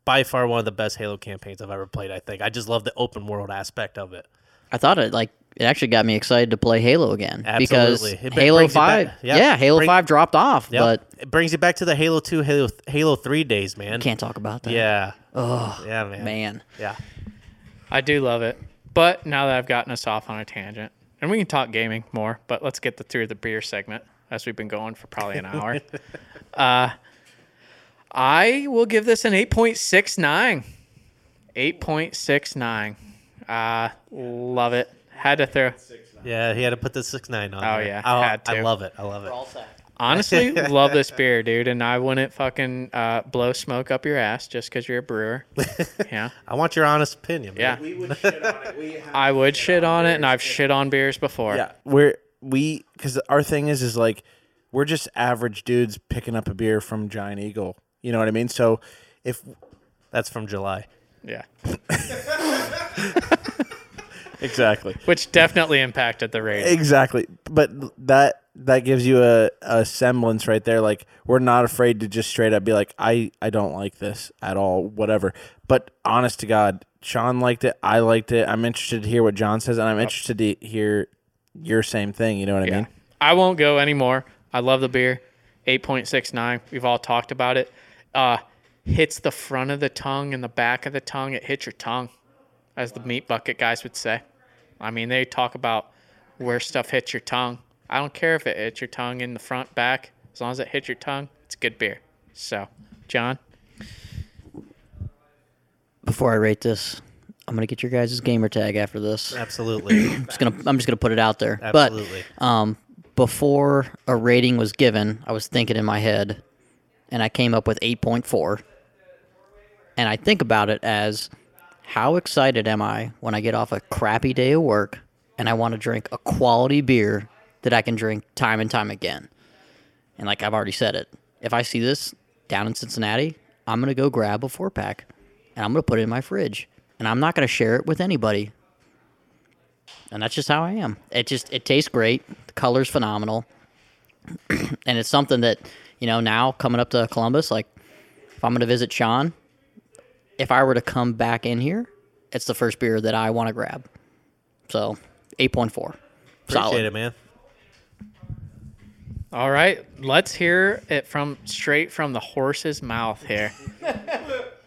by far one of the best Halo campaigns I've ever played. I think I just love the open world aspect of it. I thought it like it actually got me excited to play Halo again because Absolutely. It br- Halo Five, back- yeah, yeah. Halo Bring- Five dropped off, Yep. but it brings you back to the Halo Two, Halo Halo Three days, man. can't talk about that. Yeah. Oh yeah, man. man. Yeah. I do love it. But now that I've gotten us off on a tangent, and we can talk gaming more, but let's get the, through the beer segment as we've been going for probably an hour. uh, I will give this an 8.69. 8.69. Uh, love it. Had to throw. Yeah, he had to put the six nine on. Oh, there. yeah, I, had I love it. I love it. Honestly, love this beer, dude, and I wouldn't fucking uh, blow smoke up your ass just because you're a brewer. Yeah, I want your honest opinion. man. yeah. would shit on it. We I would shit on it, and I've shit on beers before. Yeah, we're we because our thing is is like we're just average dudes picking up a beer from Giant Eagle. You know what I mean? So if That's from July. Yeah. exactly, Which definitely impacted the rating. exactly, but that that gives you a, a semblance right there. Like we're not afraid to just straight up be like, I I don't like this at all, whatever. But honest to God, Sean liked it. I liked it. I'm interested to hear what John says, and I'm oh. interested to hear your same thing. You know what I mean? I won't go anymore. I love the beer. 8.69. We've all talked about it. Uh, hits the front of the tongue and the back of the tongue. It hits your tongue, as the meat bucket guys would say. I mean, they talk about where stuff hits your tongue. I don't care if it hits your tongue in the front, back. As long as it hits your tongue, it's good beer. So, John, Before I rate this, I'm gonna get your guys' gamer tag after this. Absolutely. I'm just gonna I'm just gonna put it out there. Absolutely. But um, before a rating was given, I was thinking in my head, and I came up with 8.4. And I think about it as how excited am I when I get off a crappy day of work and I want to drink a quality beer that I can drink time and time again. And like I've already said it, if I see this down in Cincinnati, I'm gonna go grab a four pack and I'm gonna put it in my fridge. And I'm not gonna share it with anybody and that's just how I am. It just it tastes great. The color's phenomenal, and it's something that you know now coming up to Columbus. Like if I'm going to visit Sean, if I were to come back in here, it's the first beer that I want to grab. So eight point four, Appreciate solid. it, man. all right, let's hear it from straight from the horse's mouth here.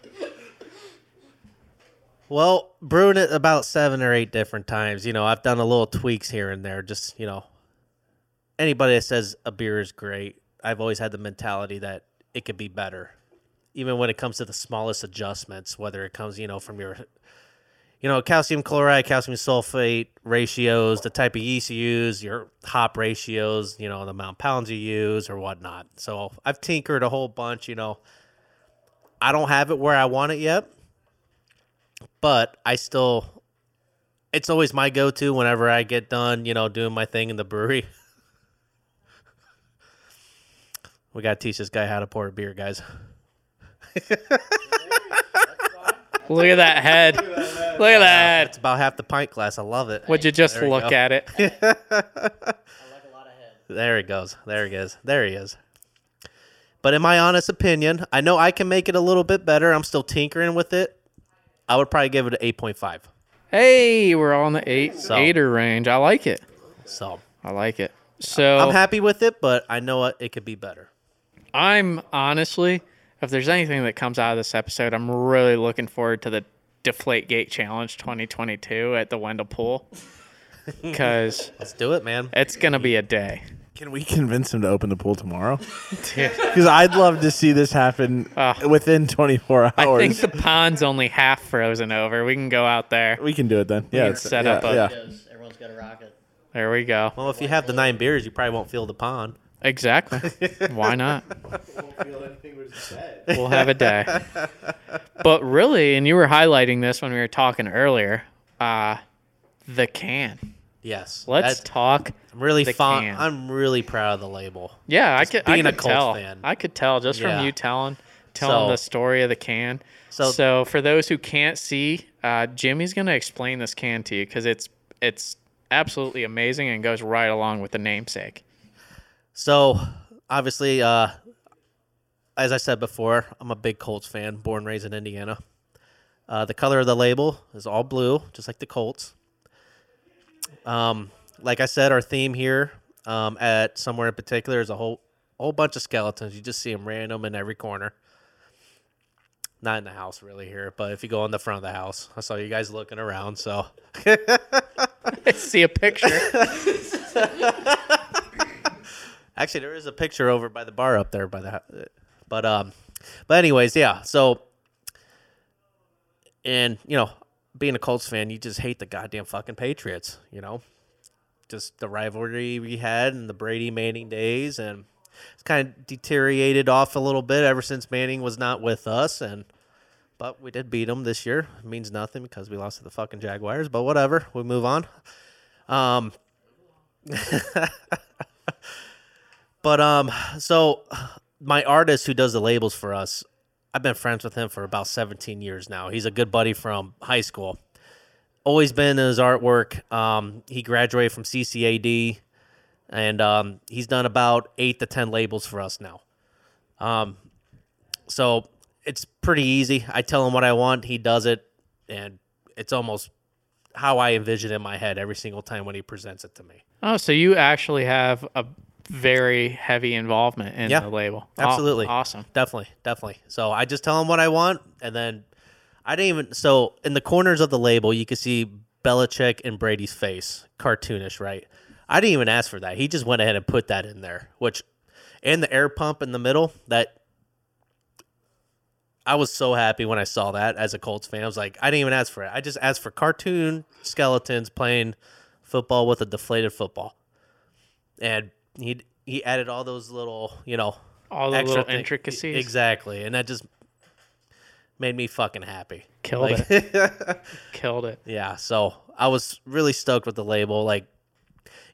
Well, brewing it about seven or eight different times. You know, I've done a little tweaks here and there. Just you know, anybody that says a beer is great, I've always had the mentality that it could be better, even when it comes to the smallest adjustments. Whether it comes, you know, from your, you know, calcium chloride, calcium sulfate ratios, the type of yeast you use, your hop ratios, you know, the amount of pounds you use or whatnot. So I've tinkered a whole bunch. You know, I don't have it where I want it yet but I still it's always my go-to whenever I get done, you know, doing my thing in the brewery. we got to teach this guy how to pour a beer, guys. Look at that head. Look at that. It's about half the pint glass. I love it. Would you just There look go. at it? I like a lot of head. There he goes. There he is. There he is. But in my honest opinion, I know I can make it a little bit better. I'm still tinkering with it. I would probably give it an 8.5. Hey, we're all in the eight So- eighter range. I like it. So I like it. So I'm happy with it, but I know it, it could be better. I'm honestly, if there's anything that comes out of this episode, I'm really looking forward to the Deflategate Challenge 2022 at the Wendell Pool because Let's do it, man. it's gonna be a day. Can we convince him to open the pool tomorrow? Because I'd love to see this happen Uh, within 24 hours. I think the pond's only half frozen over. We can go out there. we can do it then. Yeah, can it's- set yeah, up a- yeah. Everyone's got a rocket. There we go. Well, if you have the nine beers, you probably won't feel the pond. Exactly. Why not? We'll have a day. But really, and you were highlighting this when we were talking earlier, uh, the can. Yes. Let's That's- talk. I'm really the fond. can. I'm really proud of the label. Yeah, I Just could. I being a could Colts tell. fan. I could tell just Yeah. from you telling telling So- the story of the can. So, So- for those who can't see, uh, Jimmy's gonna explain this can to you because it's it's absolutely amazing and goes right along with the namesake. So, obviously, uh, as I said before, I'm a big Colts fan, born and raised in Indiana. Uh, the color of the label is all blue, just like the Colts. Um, like I said, our theme here um, at somewhere in particular is a whole whole bunch of skeletons. You just see them random in every corner. Not in the house really here, but if you go in the front of the house, I saw you guys looking around. So I see a picture. Actually, there is a picture over by the bar up there by the. But um, but anyways, yeah. So, and you know, being a Colts fan, you just hate the goddamn fucking Patriots. You know, just the rivalry we had in the Brady Manning days, and it's kind of deteriorated off a little bit ever since Manning was not with us, and. But we did beat them this year. It means nothing because we lost to the fucking Jaguars. But whatever, we move on. Um, But um, so my artist who does the labels for us, I've been friends with him for about 17 years now. He's a good buddy from high school. Always been in his artwork. Um, he graduated from CCAD, and um, he's done about eight to ten labels for us now. Um, so it's pretty easy. I tell him what I want, he does it, and it's almost how I envision in my head every single time when he presents it to me. Oh, so you actually have a very heavy involvement in Yeah, the label. Absolutely. awesome. Definitely, definitely. So I just tell them what I want, and then I didn't even. So in the corners of the label, you can see Belichick and Brady's face, cartoonish, right? I didn't even ask for that. He just went ahead and put that in there, which, and the air pump in the middle. That I was so happy when I saw that as a Colts fan. I was like, I didn't even ask for it. I just asked for cartoon skeletons playing football with a deflated football, and he he added all those little, you know, All the extra little thing- intricacies. Exactly, and that just made me fucking happy. Killed Like- it. Killed it. Yeah, so I was really stoked with the label. Like,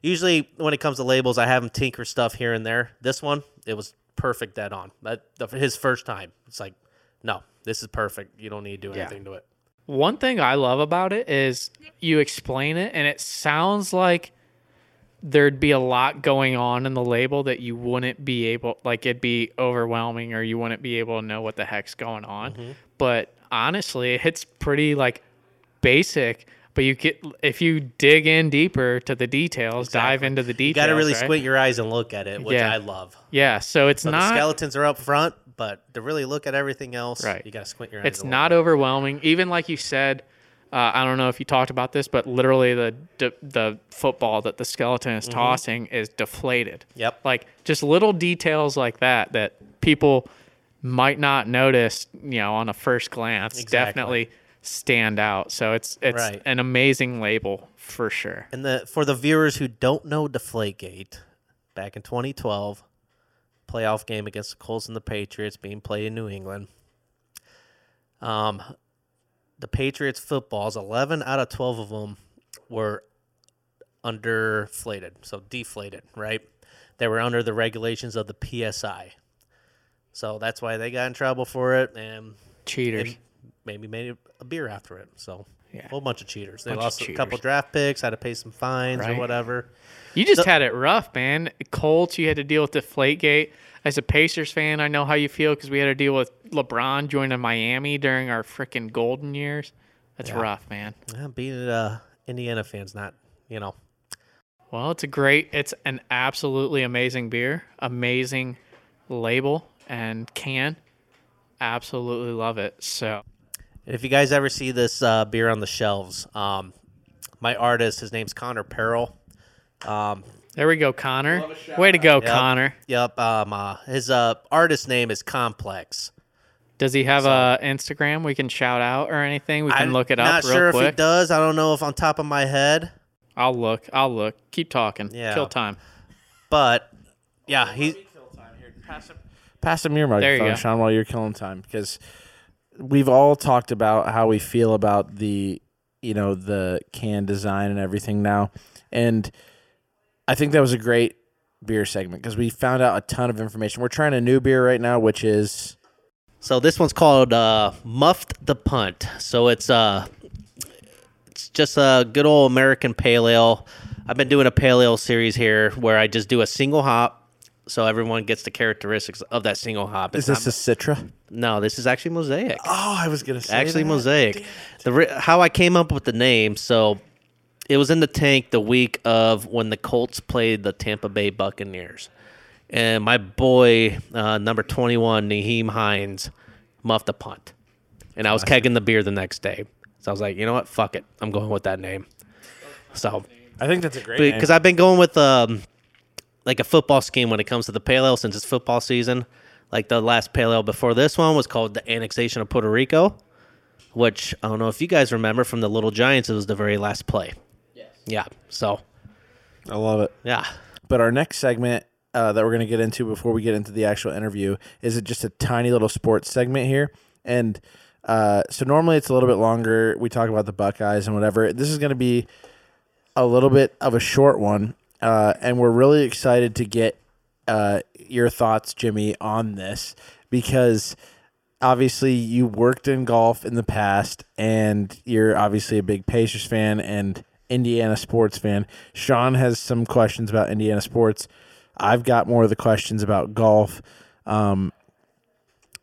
usually when it comes to labels, I have him tinker stuff here and there. This one, it was perfect, dead on. But the, his first time, it's like, no, this is perfect. You don't need to do Yeah. anything to it. One thing I love about it is you explain it and it sounds like there'd be a lot going on in the label that you wouldn't be able like it'd be overwhelming or you wouldn't be able to know what the heck's going on. Mm-hmm. But honestly, it's pretty like basic, but you get if you dig in deeper to the details, dive into the details, You got to really right? squint your eyes and look at it, which Yeah. I love. Yeah, so it's So the not skeletons are up front, but to really look at everything else, Right. you got to squint your eyes. it's not overwhelming. Even like you said, uh, I don't know if you talked about this, but literally the de- the football that the skeleton is tossing is deflated. Mm-hmm. Yep. Like just little details like that that people might not notice, you know, on a first glance, Exactly. definitely stand out. So it's it's Right. an amazing label for sure. And the for the viewers who don't know Deflategate, back in 2012, playoff game against the Colts and the Patriots being played in New England. Um, the Patriots footballs, 11 out of 12 of them were underflated, so deflated, right? They were under the regulations of the PSI. So that's why they got in trouble for it and Cheaters. maybe made a beer after it. So Yeah. a whole bunch of cheaters. They Bunch lost a couple draft picks, had to pay some fines Right. or whatever. You just So- had it rough, man. Colts, you had to deal with Deflategate. As a Pacers fan, I know how you feel because we had to deal with LeBron joining Miami during our freaking golden years. That's rough, man. Yeah, being a Indiana fan's not, you know. Well, it's a great, it's an absolutely amazing beer, amazing label and can. Absolutely love it. So, And if you guys ever see this uh, beer on the shelves, um, my artist, his name's Connor Peril. Um, there we go, Connor. Way to go, Yep. Connor. Yep. Um, uh, his uh, artist name is Complex. Does he have a Instagram we can shout out or anything? We can I'm look it up Not real sure if he does. I don't know if on top of my head, I'll look. I'll look. Keep talking. Yeah. Kill time. but yeah, he. Pass him your you microphone, go. Sean, while you're killing time, because we've all talked about how we feel about the, you know, the can design and everything now, and I think that was a great beer segment because we found out a ton of information. We're trying a new beer right now, which is So this one's called uh, Muffed the Punt. So it's uh, it's just a good old American pale ale. I've been doing a pale ale series here where I just do a single hop, so everyone gets the characteristics of that single hop. is this not- a Citra? no, this is actually Mosaic. Oh, I was gonna say actually that. Mosaic. The how I came up with the name. So it was in the tank the week of when the Colts played the Tampa Bay Buccaneers, and my boy uh, number twenty one Nyheim Hines muffed a punt, and I was kegging the beer the next day. So I was like, you know what, fuck it, I'm going with that name. So I think that's a great because. I've been going with um, like a football scheme when it comes to the pale ale since it's football season. Like the last pale ale before this one was called the annexation of Puerto Rico, which I don't know if you guys remember from the Little Giants. It was the very last play. Yeah. So I love it. yeah. But our next segment uh, that we're going to get into before we get into the actual interview is just a tiny little sports segment here. And uh, so normally it's a little bit longer. We talk about the Buckeyes and whatever. This is going to be a little bit of a short one. Uh, and we're really excited to get uh, your thoughts, Jimmy, on this because obviously you worked in golf in the past and you're obviously a big Pacers fan and Indiana sports fan. Sean has some questions about Indiana sports. I've got more of the questions about golf. Um,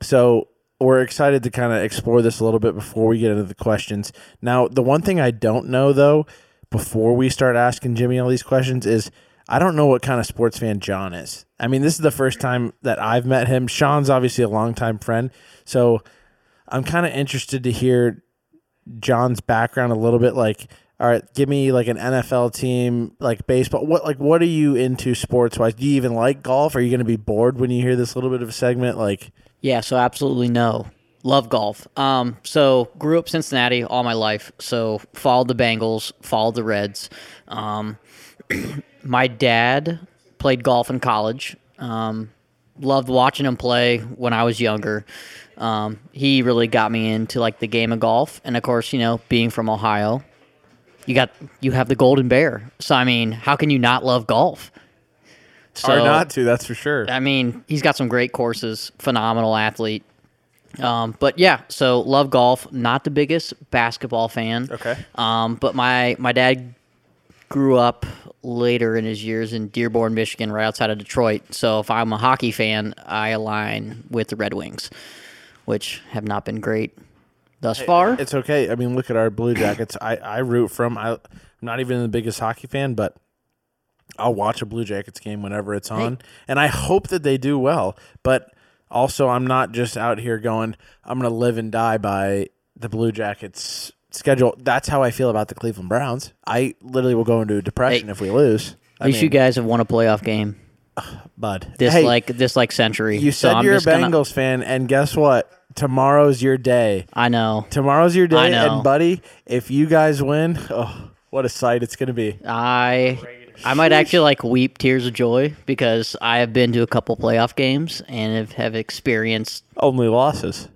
so we're excited to kind of explore this a little bit before we get into the questions. Now, the one thing I don't know though, before we start asking Jimmy all these questions, is I don't know what kind of sports fan John is. I mean, this is the first time that I've met him. Sean's obviously a longtime friend, so I'm kind of interested to hear John's background a little bit. Like, all right, give me like an NFL team, like baseball. What like what are you into sports wise? Do you even like golf? Are you going to be bored when you hear this little bit of a segment? Like, Yeah, so absolutely no. Love golf. Um, so grew up Cincinnati all my life. So followed the Bengals, followed the Reds. Um, my dad played golf in college. Um, loved watching him play when I was younger. Um, he really got me into like the game of golf, and of course, you know, being from Ohio, you got you have the Golden Bear. So I mean, how can you not love golf? So, or not to? That's for sure. I mean, he's got some great courses, phenomenal athlete. Um, but yeah, so love golf. Not the biggest basketball fan. Okay. Um, but my my dad grew up later in his years in Dearborn, Michigan, right outside of Detroit. So if I'm a hockey fan, I align with the Red Wings, which have not been great thus far. It's okay. I mean, look at our Blue Jackets. I, I root from. I, I'm not even the biggest hockey fan, but I'll watch a Blue Jackets game whenever it's on, and I hope that they do well. But also, I'm not just out here going. I'm going to live and die by the Blue Jackets schedule. That's how I feel about the Cleveland Browns. I literally will go into a depression Hey. if we lose. At least you guys have won a playoff game bud. this Hey, like this like century. you so said I'm you're a just gonna- Bengals fan, and guess what? Tomorrow's your day. I know. Tomorrow's your day, I know. and buddy, if you guys win, oh, what a sight it's going to be. I I might actually like weep tears of joy because I have been to a couple playoff games and have, have experienced Only losses.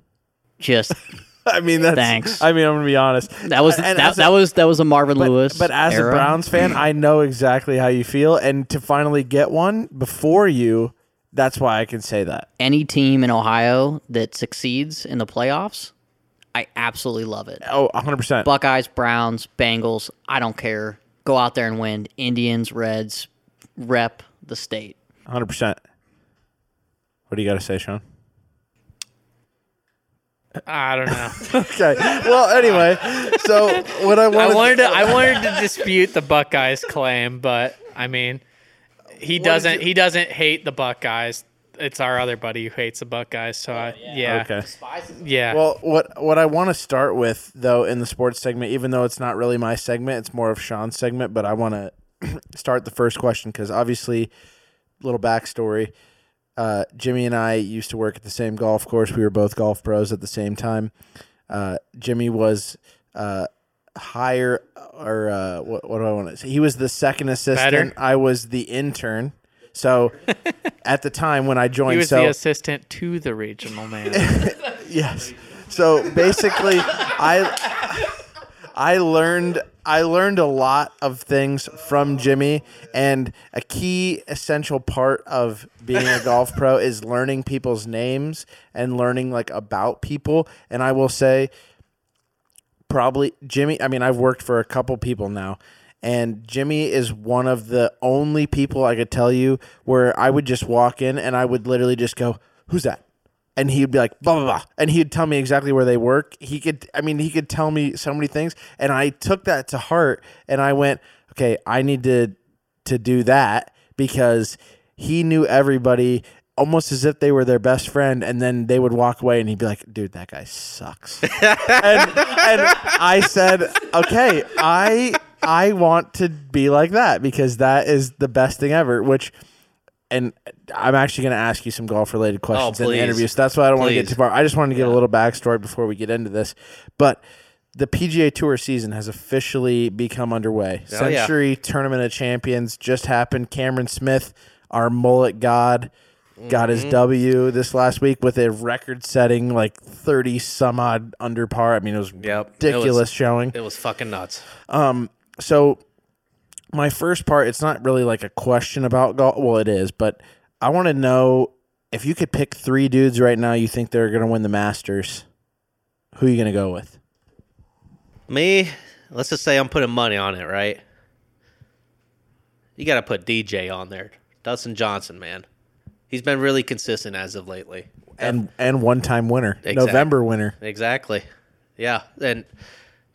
just I mean, that's. Thanks. I mean, I'm going to be honest. that was And that, as a- that was that was a Marvin But, Lewis. but as era. a Browns fan, I know exactly how you feel, and to finally get one before you, that's why I can say that. any team in Ohio that succeeds in the playoffs, I absolutely love it. Oh, 100 percent. Buckeyes, Browns, Bengals, I don't care. Go out there and win. Indians, Reds, rep the state. 100 percent. What do you got to say, Sean? I don't know. Okay. Well, anyway, so what I I wanted, wanted to I wanted to dispute the Buckeyes claim, but I mean, he doesn't he doesn't hate the Buckeyes. It's our other buddy who hates the Buckeyes. So I, yeah, Okay. yeah. Well, what what I want to start with though in the sports segment, even though it's not really my segment, it's more of Sean's segment, but I want to start the first question because obviously, little backstory. Uh, Jimmy and I used to work at the same golf course. We were both golf pros at the same time. Uh, Jimmy was uh, higher, or uh, what, what do I want to say? He was the second assistant. Better. I was the intern. So at the time when I joined, he was so the assistant to the regional manager. Yes. So basically, I I learned I learned a lot of things from Jimmy, and a key essential part of being a golf pro is learning people's names and learning like about people. And I will say, probably Jimmy. I mean, I've worked for a couple people now, and Jimmy is one of the only people I could tell you where I would just walk in and I would literally just go, "Who's that?" And he'd be like, blah, blah, blah. And he'd tell me exactly where they work. He could, I mean, he could tell me so many things. And I took that to heart and I went, okay, I need to, to do that because he knew everybody almost as if they were their best friend. And then they would walk away and he'd be like, dude, that guy sucks. and, and I said, okay, I, I want to be like that because that is the best thing ever, which, and I'm actually going to ask you some golf related oh, questions in the interview. So that's why I don't want to get too far. I just wanted to give a little backstory before we get into this. But the PGA Tour season has officially become underway. Oh, yeah. Sentry Tournament of Champions just happened. Cameron Smith, our mullet god, got his Mm-hmm. W this last week with a record setting like 30 some odd under par. I mean, it was Yep. It was- ridiculous showing. It was fucking nuts. So my first part, it's not really like a question about golf. Well, it is, but I want to know if you could pick three dudes right now you think they're going to win the Masters. Who are you going to go with? Me, let's just say I'm putting money on it, right? You got to put DJ on there. Dustin Johnson, man. He's been really consistent as of lately. And and one time winner, Exact- November winner. Exactly. Yeah. And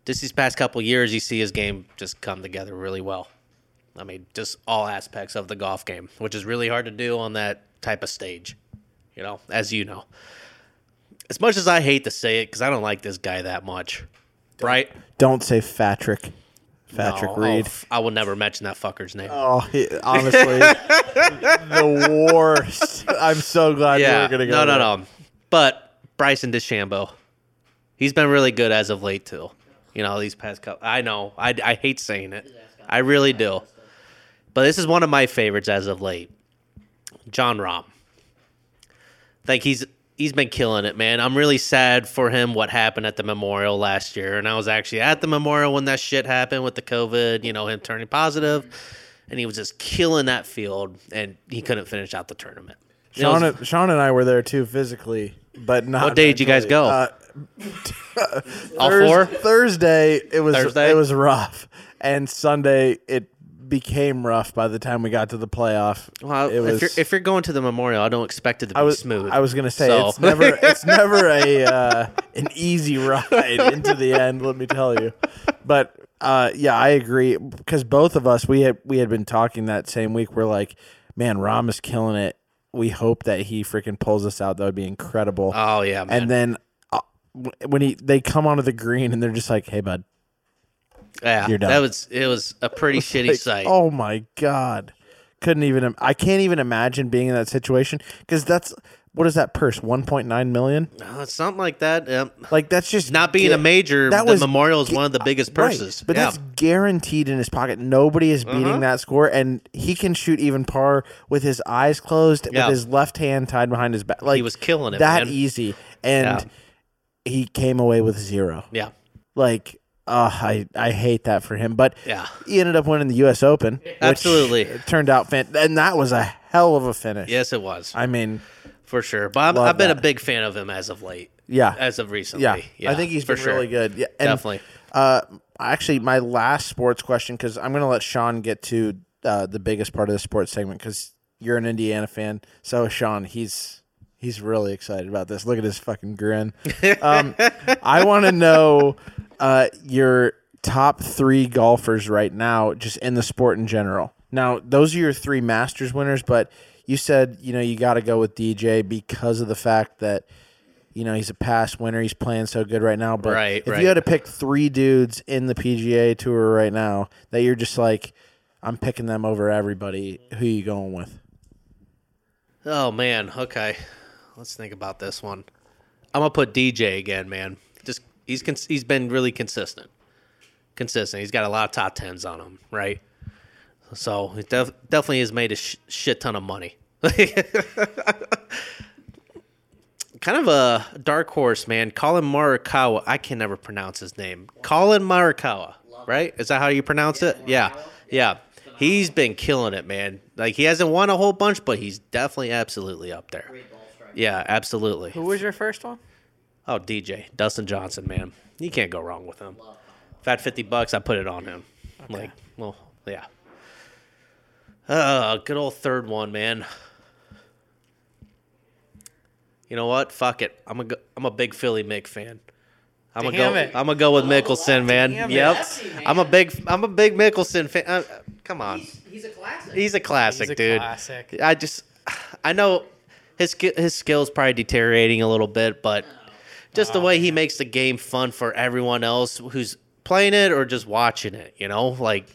just these past couple years, you see his game just come together really well. I mean, just all aspects of the golf game, which is really hard to do on that type of stage, you know, as you know. As much as I hate to say it, because I don't like this guy that much, right? Don't say Fatrick. Fatrick No, oh, Reed. oh, I will never mention that fucker's name. Oh, he, honestly, the worst. I'm so glad you yeah. were going to go. no, no, no. But Bryson DeChambeau, he's been really good as of late too. You know, these past couple. I know. I, I hate saying it. I really do. But this is one of my favorites as of late. Jon Rahm. think he's he's been killing it, man. I'm really sad for him what happened at the memorial last year. And I was actually at the memorial when that shit happened with the COVID, you know, him turning positive. And he was just killing that field and he couldn't finish out the tournament. It Sean, was- and, Sean and I were there too physically, but not. What day did you guys go? Uh, All four? Thursday it was Thursday? it was rough, and Sunday it became rough by the time we got to the playoff. Well, it was. if, you're, if you're going to the memorial, I don't expect it to be I was smooth. I was gonna say So- it's never it's never a uh, an easy ride into the end. Let me tell you, but uh, yeah, I agree because both of us we had we had been talking that same week. We're like, man, Rahm is killing it. We hope that he freaking pulls us out. That would be incredible. Oh yeah, man. and then uh, when he they come onto the green and they're just like, hey bud, yeah, you're done. that was it was a pretty shitty Like, sight. Oh my god, couldn't even. I can't even imagine being in that situation because that's what is that purse? One point nine million. Uh, something like that. Like that's just Not being a major, that the was memorial is one of the biggest right, purses. but yeah. that's guaranteed in his pocket. Nobody is beating Uh-huh. that score, and he can shoot even par with his eyes closed, Yeah. with his left hand tied behind his back. Like he was killing it, that man. easy, and he came away with zero. yeah. Like, uh, I I hate that for him, but Yeah. he ended up winning the U.S. Open. Absolutely. it turned out fan, and that was a hell of a finish. Yes, it was. I mean, for sure. But I've, I've been a big fan of him as of late. Yeah. as of recently. Yeah, I think he's been sure. really good. Yeah, and, Definitely. Uh, actually, my last sports question because I'm going to let Sean get to uh, the biggest part of the sports segment because you're an Indiana fan. So Sean, he's he's really excited about this. Look at his fucking grin. Um, I want to know uh, your top three golfers right now, just in the sport in general. Now, those are your three Masters winners, but you said you know you got to go with DJ because of the fact that you know he's a past winner. He's playing so good right now. But Right, if right. you had to pick three dudes in the PGA Tour right now that you're just like, I'm picking them over everybody. Who you going with? Oh man, okay. Let's think about this one. I'm gonna put DJ again, man. Just he's cons- he's been really consistent. Consistent. He's got a lot of top tens on him, right? So he def- definitely has made a sh- shit ton of money. kind of a dark horse, man. Collin Morikawa. I can never pronounce his name. Collin Morikawa, right? Is that how you pronounce it? Yeah, yeah. He's been killing it, man. Like he hasn't won a whole bunch, but he's definitely absolutely up there. Yeah, absolutely. Who was your first one? Oh, DJ Dustin Johnson, man, you can't go wrong with him. If I had fifty bucks, I put it on him. Like, well, yeah. Uh, good old third one, man. You know what? Fuck it. I'm a go- I'm a big Philly Mick fan. I'm gonna go. it. I'm gonna go with Mickelson, man. Damn yep. Messy, man. I'm a big I'm a big Mickelson fan. Uh, come on. He's a classic. He's a classic, He's a dude. classic. I just, I know his ski- his skills probably deteriorating a little bit, but just the way he makes the game fun for everyone else who's playing it or just watching it, you know, like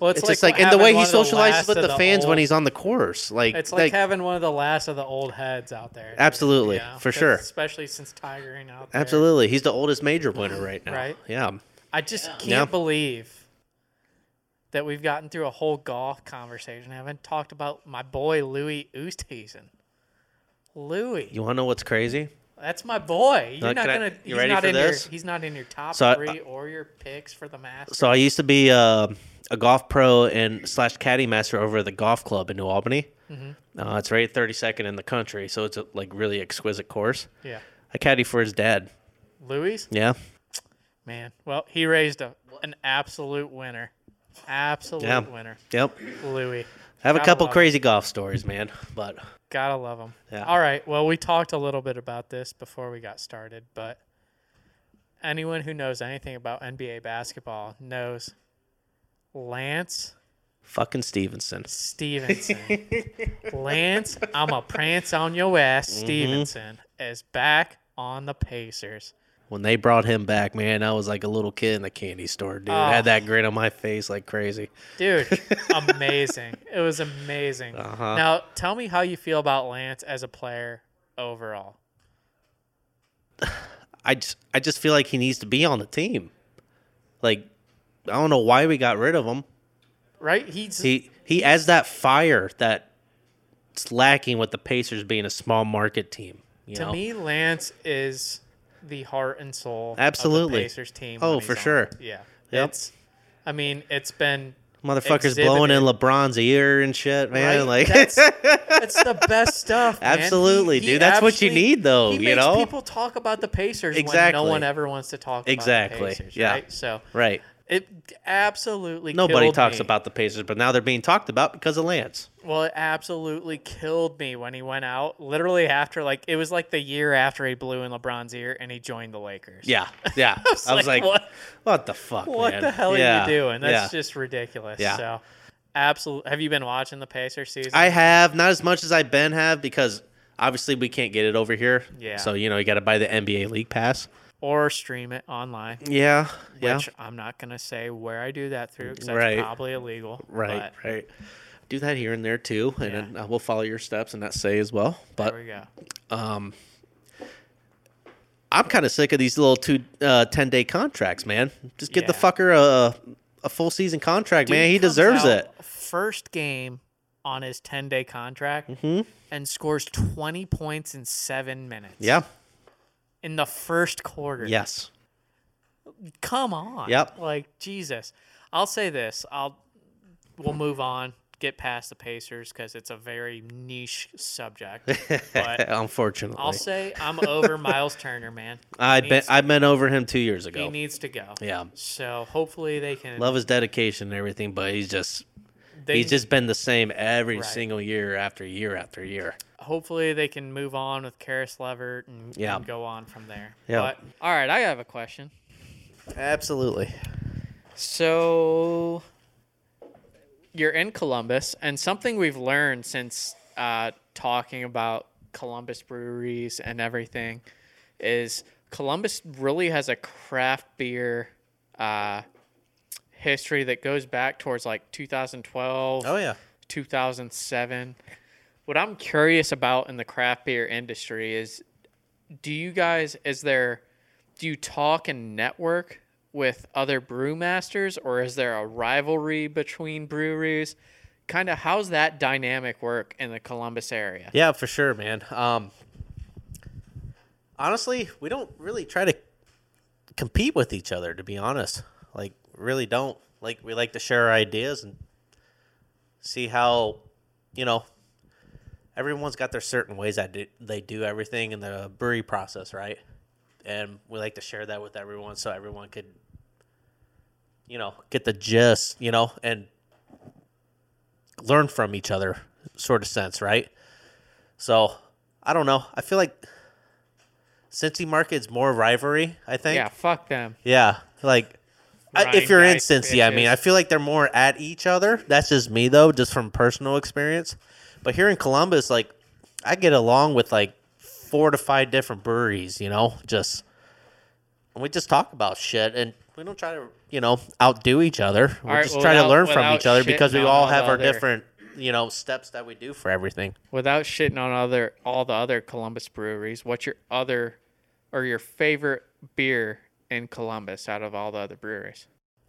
Well, it's, just like and the way he one the socializes with of the fans when he's on the course, like It's like, having one of the last of the old heads out there. Absolutely, for sure. Especially since Tigering out there. absolutely, he's the oldest major winner right now. Right. Yeah. I just can't Yeah. believe that we've gotten through a whole golf conversation. I haven't talked about my boy Louis Oosthuizen. Louis, You want to know what's crazy? That's my boy. You're Uh, not gonna. you he's ready not for in this? your. He's not in your top So I- three or your picks for the Masters. So I used to be uh, a golf pro and slash caddy master over at the golf club in New Albany. Mm-hmm. Uh, it's right 32nd in the country, so it's a like really exquisite course. yeah, I caddy for his dad. Louis, Yeah. man. Well, he raised a an absolute winner. Absolute Yeah. winner, Yep. Louis. I have a couple crazy golf stories, man. But Gotta love them. Yeah. All right. Well, we talked a little bit about this before we got started, but anyone who knows anything about NBA basketball knows Lance fucking Stephenson. Stephenson. Lance, I'm a prance on your ass. Mm-hmm. Stephenson is back on the Pacers. When they brought him back, man, I was like a little kid in the candy store, dude. I Oh. had that grin on my face like crazy. Dude, amazing. It was amazing. Uh-huh. Now, tell me how you feel about Lance as a player overall. I just, I just feel like he needs to be on the team. Like, I don't know why we got rid of him. Right? He's He he has that fire that's lacking with the Pacers being a small market team. You To know? me, Lance is the heart and soul Absolutely. of the Pacers team. Oh, for on. sure. Yeah. Yep. It's I mean, it's been Motherfuckers blowing in exhibited. LeBron's ear and shit, man. right? Like that's, that's the best stuff. man. Absolutely, dude. That's what you need, though, He you know? people talk about the Pacers when Exactly. no one ever wants to talk Exactly, about the Pacers. yeah. Right. So right. It absolutely Nobody talks me. about the Pacers, but now they're being talked about because of Lance. Well, it absolutely killed me when he went out. Literally after like it was like the year after he blew in LeBron's ear and he joined the Lakers. Yeah, yeah. I was, like, like, what? what? the fuck, What man? the hell Yeah, are you doing? That's yeah. just ridiculous. Yeah. So, absolutely. Have you been watching the Pacers season? I have not as much as I Ben have because obviously we can't get it over here. Yeah. So you know you got to buy the NBA League Pass. Or stream it online. Yeah. Yeah. Which I'm not gonna say where I do that through because that's Right. probably illegal. right. but Right. Do that here and there too, and Yeah. then I will follow your steps and that say as well. But there we go. um, I'm kind of sick of these little two uh, 10 day contracts, man. Just get the fucker a a full season contract, man. He deserves it. First game on his 10 day contract Mm-hmm. and scores 20 points in seven minutes. Yeah. In the first quarter. Yes. Come on. Yep. Like Jesus. I'll say this. I'll we'll move on. get past the Pacers because it's a very niche subject. But Unfortunately, I'll say I'm over Miles Turner, man. I'd been I've been over him two years ago. He needs to go. Yeah. So hopefully they can. Love his dedication and everything, but he's just they, he's just been the same every Right. single year after year after year. Hopefully they can move on with Caris LeVert and, Yeah. and go on from there. Yeah. But all right, I have a question. Absolutely. So you're in Columbus, and something we've learned since uh, talking about Columbus breweries and everything is Columbus really has a craft beer uh, history that goes back towards like 2012. Oh yeah. 2007. What I'm curious about in the craft beer industry is do you guys is there do you talk and network with other brewmasters or is there a rivalry between breweries? Kind of how's that dynamic work in the Columbus area? Yeah, for sure, man. Um, honestly, we don't really try to compete with each other, to be honest. Like, really don't. Like, we like to share our ideas and see how, you know, everyone's got their certain ways that do- they do everything in the brewery process, right? And we like to share that with everyone so everyone could, you know, get the gist, you know, and learn from each other, sort of sense, right? So I don't know. I feel like Cincy Market's more rivalry. I think. Yeah, fuck them. Yeah, like I, if you're in Cincy, I mean. I feel like they're more at each other. That's just me though, just from personal experience. But here in Columbus, like I get along with like four to five different breweries. You know, just and we just talk about shit and. We don't try to, you know, outdo each other. We All right, just try to learn from each other because we all have our other- different, you know, steps that we do for everything. Without shitting on other all the other Columbus breweries, what's your other or your favorite beer in Columbus out of all the other breweries?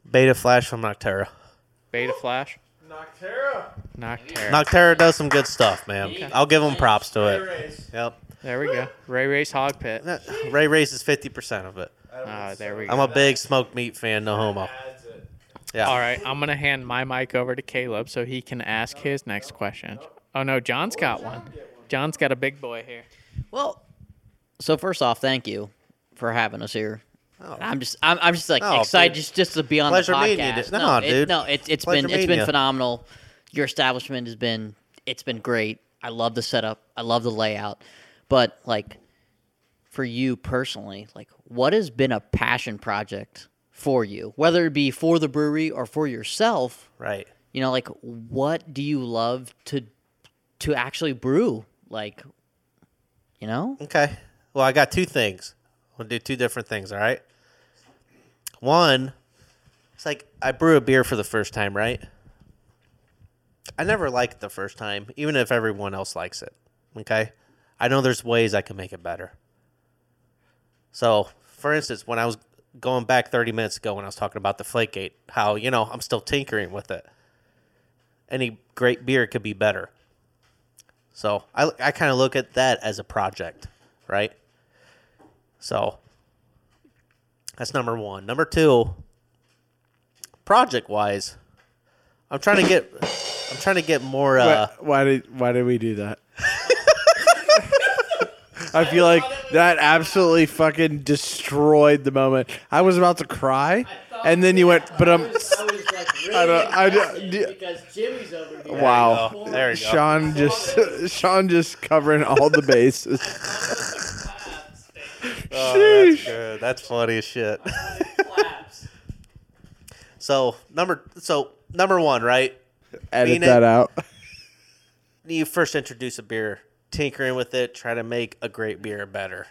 Beta Flash from Nocterra. Beta Flash? Nocterra. Nocterra. Nocterra does some good stuff, man. I'll give them props to it. Yep. There we go. Ray Ray's Hog Pit. Ray raises fifty percent of it. Ah, there we go. I'm a big smoked meat fan, no homo. Yeah. All right, I'm gonna hand my mic over to Caleb so he can ask his next question. Oh no, John's got one. John's got a big boy here. Well, so first off, thank you for having us here. Oh. I'm just, I'm, I'm just like Oh, excited dude. just, just to be on Pleasure the podcast. No, no, it- dude. no, it's it's Pleasure been it's been you. phenomenal. Your establishment has been, it's been great. I love the setup. I love the layout. But like, for you personally, like, what has been a passion project for you, whether it be for the brewery or for yourself? Right. you know like what do you love to to actually brew like you know Okay. Well, I got two things. We'll do two different things. All right. One, it's like I brew a beer for the first time, right? I never like it the first time, even if everyone else likes it. Okay. I know there's ways I can make it better. So, for instance, when I was going back 30 minutes ago when I was talking about Deflategate, how, you know, I'm still tinkering with it. Any great beer could be better. So I, I kind of look at that as a project, right? So that's number one. Number two, project wise, I'm trying to get I'm trying to get more. Uh, why, why did why did we do that? I feel like that absolutely fucking destroyed the moment. I was about to cry, and then you went, but I'm. I don't. I don't. because Jimmy's over here. Wow. there you go. Sean just Sean just covering all the bases. Oh, that's good. That's funny as shit. so number so number one, right? Edit Mean it. that out. you first introduce a beer, tinkering with it, try to make a great beer better.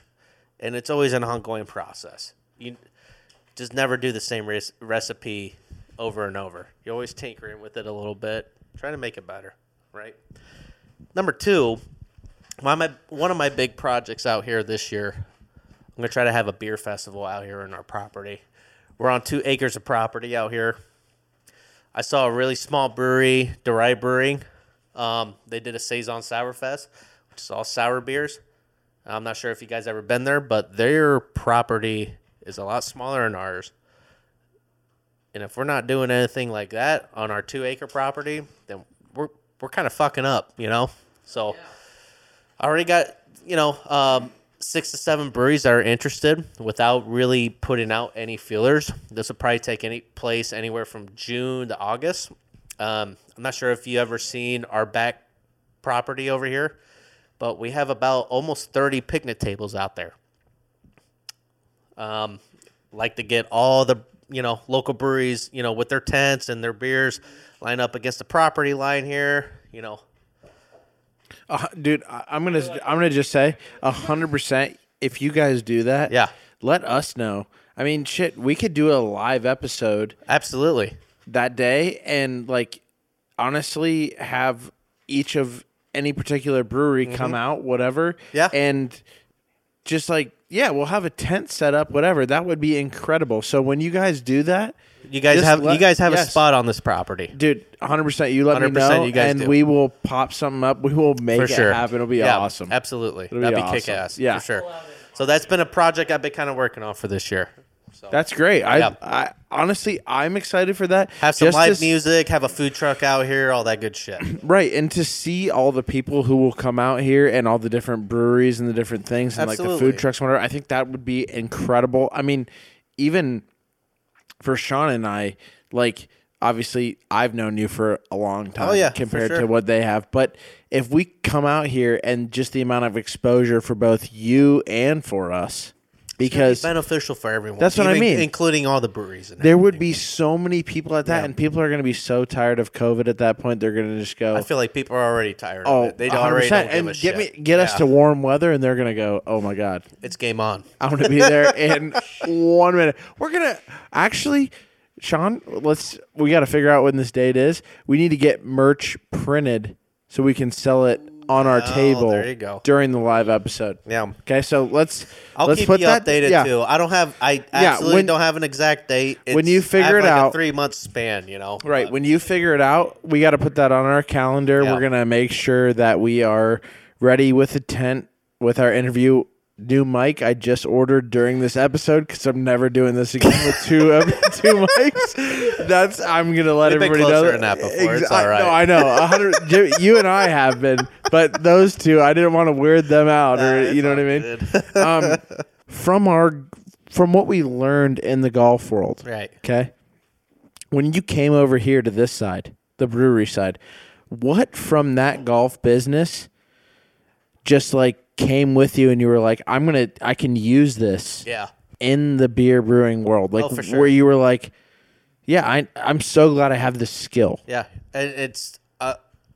And it's always an ongoing process. You just never do the same res- recipe over and over. You're always tinkering with it a little bit, trying to make it better, right? Number two, one of my, one of my big projects out here this year, I'm to try to have a beer festival out here in our property. We're on two acres of property out here. I saw a really small brewery, Durai Brewing. Um, they did a saison sour fest, which is all sour beers. I'm not sure if you guys ever been there, but their property is a lot smaller than ours. And if we're not doing anything like that on our two acre property, then we're we're kind of fucking up, you know. So I already got you know um, six to seven breweries that are interested without really putting out any feelers. This will probably take any place anywhere from June to August. Um, I'm not sure if you ever seen our back property over here, but we have about almost 30 picnic tables out there. Um, like to get all the you know local breweries you know with their tents and their beers line up against the property line here. You know, Uh, dude, I- I'm gonna I'm gonna just say hundred percent. If you guys do that, Yeah. let us know. I mean, shit, we could do a live episode absolutely. that day and like honestly have each of any particular brewery come out, whatever. Mm-hmm. Yeah. and just like yeah, we'll have a tent set up, whatever. That would be incredible. So when you guys do that, You guys Just have let- you guys have a spot on this property. dude, 100. percent You let me 100% know, you guys and do. we will pop something up. We will make for it sure. happen. It'll be Yeah, awesome. Absolutely. Be That'd be awesome. kick ass. Yeah. For sure. So that's been a project I've been kind of working on for this year. So That's great. I, Yeah. I honestly, I'm excited for that. have some Just live to music, have a food truck out here, all that good shit. right? And to see all the people who will come out here and all the different breweries and the different things and like the Absolutely. food trucks, and whatever. I think that would be incredible. I mean, even for Sean and I, like obviously I've known you for a long oh, time. Oh, yeah, compared sure. to what they have, but if we come out here and just the amount of exposure for both you and for us, because It's beneficial for everyone. That's what I mean. including all the breweries. And there would be so many people at that, Yeah. and people are going to be so tired of COVID at that point. They're going to just go. I feel like people are already tired Oh. They don't already 100%. don't give and a get shit. me get us to warm weather, and they're gonna go. Oh my god, It's game on. I'm going to be there in one minute. We're gonna actually, Sean. Let's we got to figure out when this date is. We need to get merch printed so we can sell it on our Oh, table there you go. during the live episode. Yeah. Okay, so let's I'll let's keep put you that updated yeah. too. I don't have. I absolutely when- don't have an exact date. when you It's- I figure have it like out- a three month span. You know. Right. When you figure it out, we got to put that on our calendar. Yeah. We're going to make sure that we are ready with the tent with our interview. New mic I just ordered during this episode because I'm never doing this again with two uh, two mics. That's I'm gonna let We've been everybody know closer than that before. It's I- all right. No, I know. A hundred. Jim- you and I have been, but those two, I didn't want to weird them out, or you know what I mean. Um, from our from what we learned in the golf world, right. Okay. When you came over here to this side, the brewery side, what from that golf business just like came with you and you were like, I'm to, I can use this Yeah. in the beer brewing world? Like, Oh, sure. where you were like, yeah, I, I'm so glad I have this skill. Yeah, it's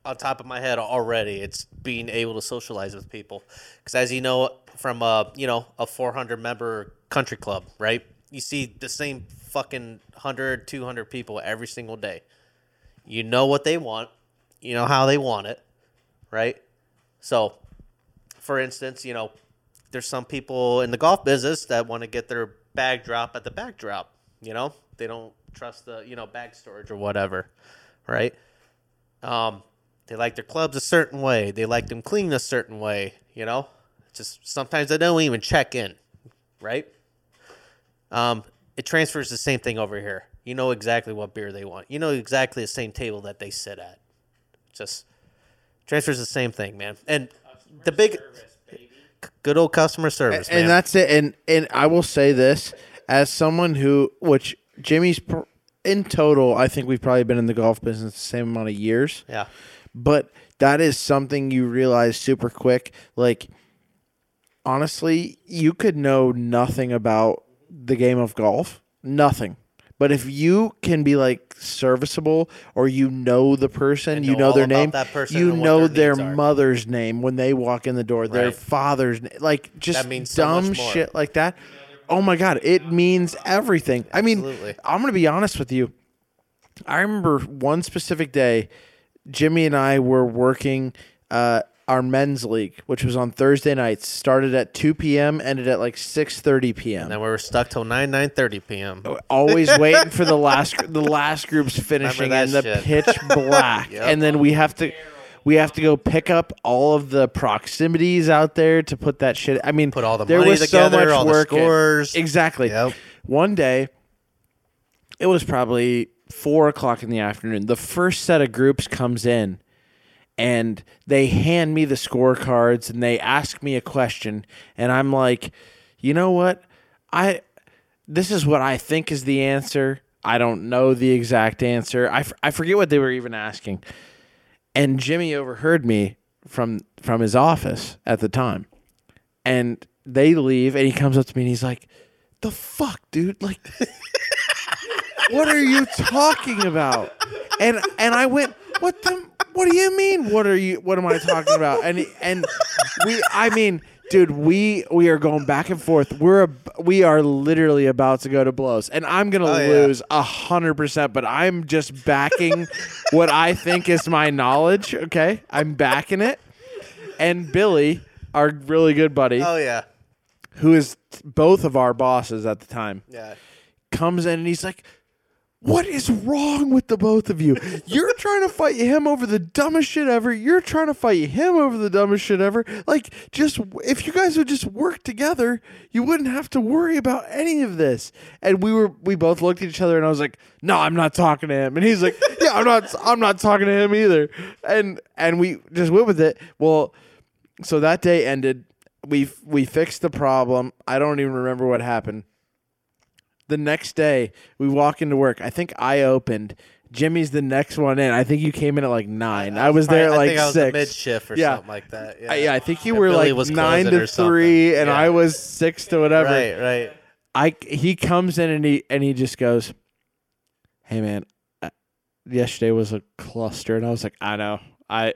on top of my head already. It's being able to socialize with people, because as you know from a you know a 400 member country club, right? You see the same fucking 100, 200 people every single day. You know what they want, you know how they want it, right? So, for instance, you know, there's some people in the golf business that want to get their bag drop at the bag drop. You know, they don't trust the you know bag storage or whatever, right? Um, they like their clubs a certain way. They like them clean a certain way. You know, just sometimes they don't even check in, right? Um, it transfers the same thing over here. You know exactly what beer they want. You know exactly the same table that they sit at. Just transfers the same thing, man. And the big, good old customer service, and man. that's it. And, and I will say this as someone who, which Jimmy's pr- in total, I think we've probably been in the golf business the same amount of years. yeah, but that is something you realize super quick. Like honestly you could know nothing about the game of golf. Nothing. But if you can be like serviceable or you know the person And you know know their name that person you know their their mother's name when they walk in the door their father's name like just That means so dumb shit like that. Oh my god it means everything. I mean Absolutely. i'm gonna be honest with you. I remember one specific day, Jimmy and I were working uh, our men's league, which was on Thursday nights. Started at two p.m., ended at like six thirty p.m. and then we were stuck till nine nine thirty p.m. Always waiting for the last the last group's finishing in the shit. pitch black, Yep. and then we have to. We have to go pick up all of the proximities out there to put that shit. I mean, Put all the there money was together, so much all the work. scores. Exactly. Yep. One day, it was probably four o'clock in the afternoon. The first set of groups comes in, and they hand me the scorecards and they ask me a question and I'm like, "You know what? I this is what I think is the answer. I don't know the exact answer. I, f- I forget what they were even asking." And Jimmy overheard me from from his office at the time. And they leave and he comes up to me and he's like, "The fuck, dude? Like what are you talking about?" And and I went, "What the what do you mean? What are you what am I talking about?" And and we I mean, dude, we we are going back and forth. We're ab- we are literally about to go to blows. And I'm going to Oh, lose a 100%, but I'm just backing what I think is my knowledge, okay? I'm backing it. And Billy, our really good buddy, Oh yeah, who is both of our bosses at the time, yeah. comes in and he's like, What is wrong with the both of you? You're trying to fight him over the dumbest shit ever. You're trying to fight him over the dumbest shit ever. Like, just if you guys would just work together, you wouldn't have to worry about any of this. And we were, we both looked at each other, and I was like, No, I'm not talking to him. And he's like, Yeah, I'm not, I'm not talking to him either. And and we just went with it. Well, so that day ended. We we fixed the problem. I don't even remember what happened the next day we walk into work. I think I opened. Jimmy's the next one in. I think you came in at like nine. I, was there at Probably- like I think I was six. mid shift or Yeah. something like that. Yeah, I, yeah, I think you And were Billy like was nine to three, and Yeah. I was six to whatever. Right, right. I he comes in and he and he just goes, "Hey man, uh, yesterday was a cluster," and I was like, "I know, I."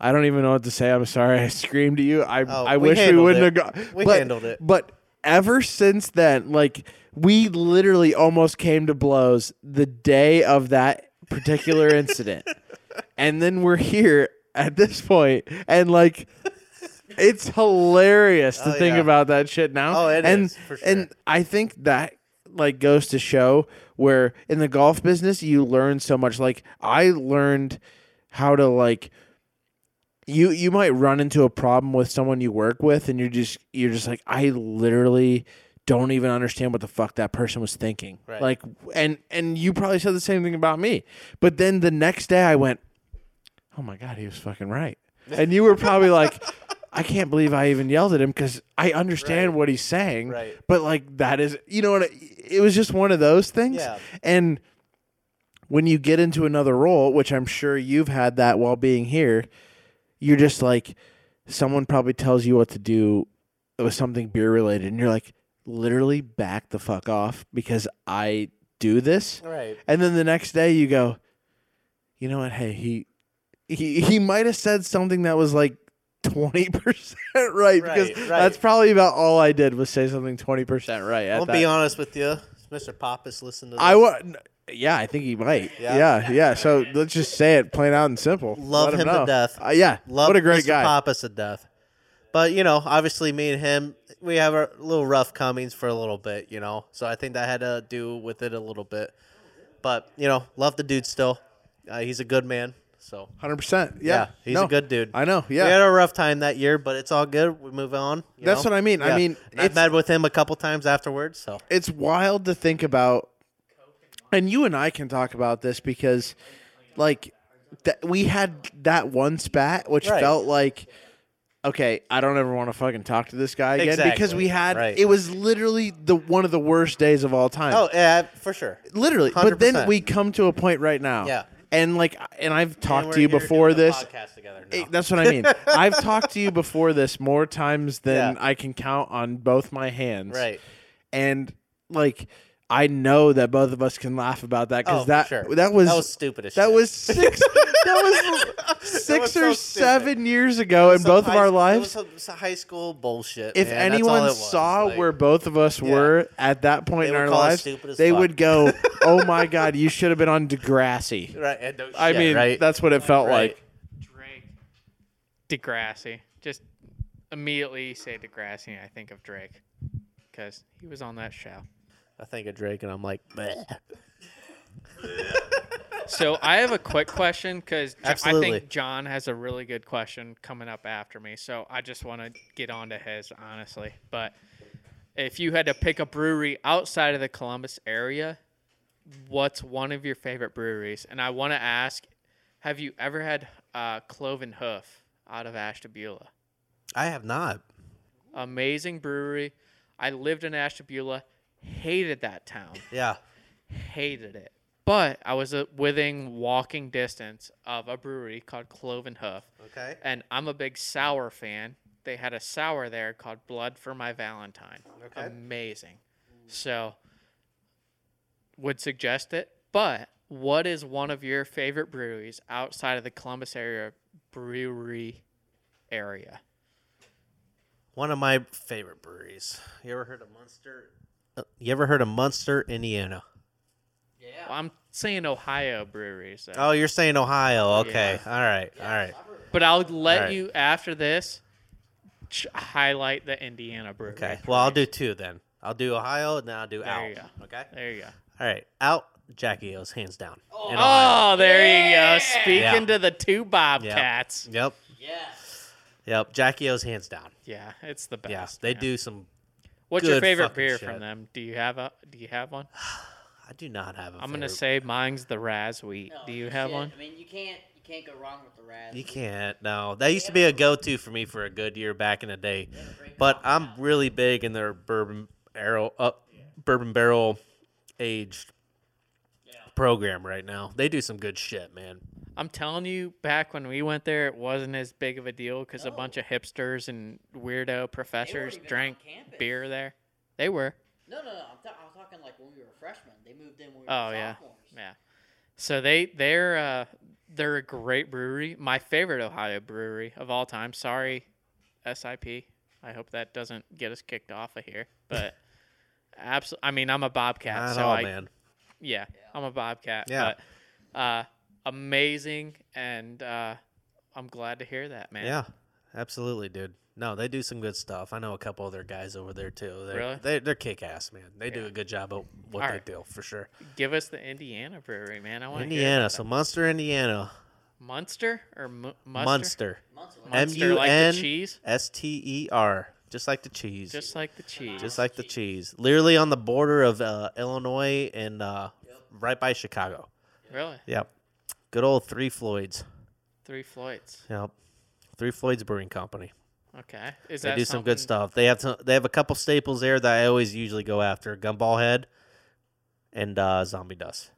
I don't even know what to say. I'm sorry. I screamed at you. I Oh, I we wish we wouldn't it. have gone. We but, handled it. But ever since then, like we literally almost came to blows the day of that particular incident, and then we're here at this point, and like it's hilarious to Oh, think yeah. about that shit now. Oh, it and, is, for And. I think that like goes to show where in the golf business you learn so much. Like I learned how to like you you might run into a problem with someone you work with and you're just you're just like I literally don't even understand what the fuck that person was thinking. Right. Like and and you probably said the same thing about me. But then the next day I went, "Oh my god, he was fucking right." And you were probably like I can't believe I even yelled at him because I understand Right. what he's saying. Right. But like that is, you know what? I- It was just one of those things. Yeah. And when you get into another role, which I'm sure you've had that while being here, you're just like, someone probably tells you what to do with something beer related, and you're like, literally back the fuck off because I do this. Right. And then the next day you go, you know what? Hey, he he he might have said something that was like twenty percent right because Right, that's probably about all I did was say something twenty percent right. I'll that. be honest with you, Mr. Pappas. Listen to this. I wa- Yeah, I think he might. Yeah? Yeah, yeah. So let's just say it plain out and simple. Love Let him to death. Uh, yeah, Love what a great Mr. guy. Pappas to death. But you know, obviously, me and him, we have a little rough comings for a little bit. You know, so I think that had to do with it a little bit. But you know, love the dude still. Uh, he's a good man. So Hundred percent. yeah, Yeah, he's No, a good dude. I know. Yeah. We had a rough time that year, but it's all good. We move on. you That's know? what I mean. I mean, I've met with him a couple times afterwards. So it's wild to think about, and you and I can talk about this because, like, that we had that one spat which Right. felt like. Okay, I don't ever want to fucking talk to this guy again because we had Right. it was literally the one of the worst days of all time. oh yeah, for sure. literally. But then 100%. we come to a point right now. Yeah. And like, and I've talked to you before this. podcast together now. That's what I mean. I've talked to you before this more times than Yeah. I can count on both my hands. Right. And like, I know that both of us can laugh about that because Oh, that sure. that was That was stupid as that shit. was six that was six was or so stupid. seven years ago in Some both of high- our it lives. was some- some high school bullshit. if man. That's all anyone it was. saw Like, where both of us Yeah. were at that point in our lives, they fuck. would go, "Oh my god, you should have been on Degrassi." right, and no I shit, mean, right? that's what it felt Right. like. Drake. Degrassi. Just immediately say Degrassi, I think of Drake. Because he was on that show. I think of Drake, and I'm like, Bleh. So I have a quick question because I Absolutely. think John has a really good question coming up after me. So I just want to get on to his, honestly. But if you had to pick a brewery outside of the Columbus area, what's one of your favorite breweries? And I want to ask, have you ever had uh, Cloven Hoof out of Ashtabula. I have not. Amazing brewery. I lived in Ashtabula. Hated that town. Yeah. Hated it. But I was within walking distance of a brewery called Cloven Hoof. Okay. and I'm a big sour fan. They had a sour there called Blood for My Valentine. Okay. Amazing. So would suggest it. But what is one of your favorite breweries outside of the Columbus area brewery area? One of my favorite breweries. You ever heard of Munster? You ever heard of Munster, Indiana? Well, I'm saying Ohio breweries. though. Oh, you're saying Ohio. Okay. Yeah. All right. All right. But I'll let Alright. you after this ch- highlight the Indiana brewery. Okay. Well, I'll do two then. I'll do Ohio and then I'll do There out. you go. Okay. There you go. All right. Out. Jackie O's hands down. In Ohio. Oh, there you go. Speaking Yeah. to the two Bobcats. Yep. Yes. Yep. Jackie O's hands down. Yeah, it's the best. Yeah. They man. do some. What's your favorite beer shit. from them? Do you have a? Do you have one? I do not have a. I'm gonna favorite. say mine's the Razz Wheat. No, do you shit. have one? I mean, you can't you can't go wrong with the Raz. You can't. No, that used to be a go-to for me for a good year back in the day. But I'm really big in their bourbon barrel, uh, bourbon barrel aged program right now. They do some good shit, man. I'm telling you, back when we went there, it wasn't as big of a deal because a bunch of hipsters and weirdo professors drank beer there. They were. No, no, no. I'm, ta- I'm talking like when we were freshmen. They moved in when we were Oh yeah, sophomores. yeah. So they they're uh, they're a great brewery. My favorite Ohio brewery of all time. Sorry, SIP. I hope that doesn't get us kicked off of here. But absolutely, I mean, I'm a Bobcat, Not so all, I man. yeah, I'm a Bobcat. Yeah. But, uh, amazing, and uh, I'm glad to hear that, man. Yeah, absolutely, dude. No, they do some good stuff. I know a couple of their guys over there too. They're, Really? They, they're kick ass, man. They do a good job of what All they right. do for sure. Give us the Indiana brewery, man. I want Indiana, so Munster, Indiana, Munster or Mu- Muster? Munster, Months away. M Munster, U like the N cheese, S T E R, just like the cheese. just like the cheese. just like the cheese. Literally on the border of uh, Illinois and uh, right by Chicago. really Yep. Good old Three Floyds. three Floyds. Yep. Three Floyds Brewing Company. Okay, is They that do some good stuff. They have some, they have a couple staples there that I always usually go after: Gumballhead and uh, Zombie Dust.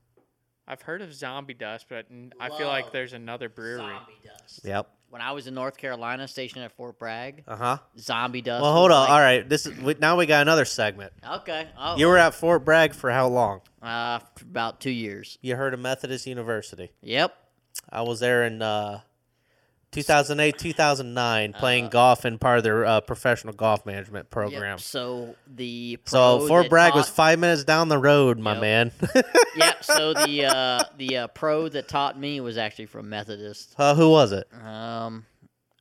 I've heard of Zombie Dust, but n- I feel like Love there's another brewery. Zombie dust. Yep. When I was in North Carolina, stationed at Fort Bragg, Uh huh. zombie dust. Well, hold on. like- All right. This is we, now we got another segment. Okay. Oh, You were at Fort Bragg for how long? uh, for about two years. You heard of Methodist University. Yep. I was there in uh, 2008, 2009, playing golf in part of their uh, professional golf management program. Yep. So the So Fort Bragg was five minutes down the road, my Yep. man. yeah. So the uh, the uh, pro that taught me was actually from Methodist. uh, who was it? Um,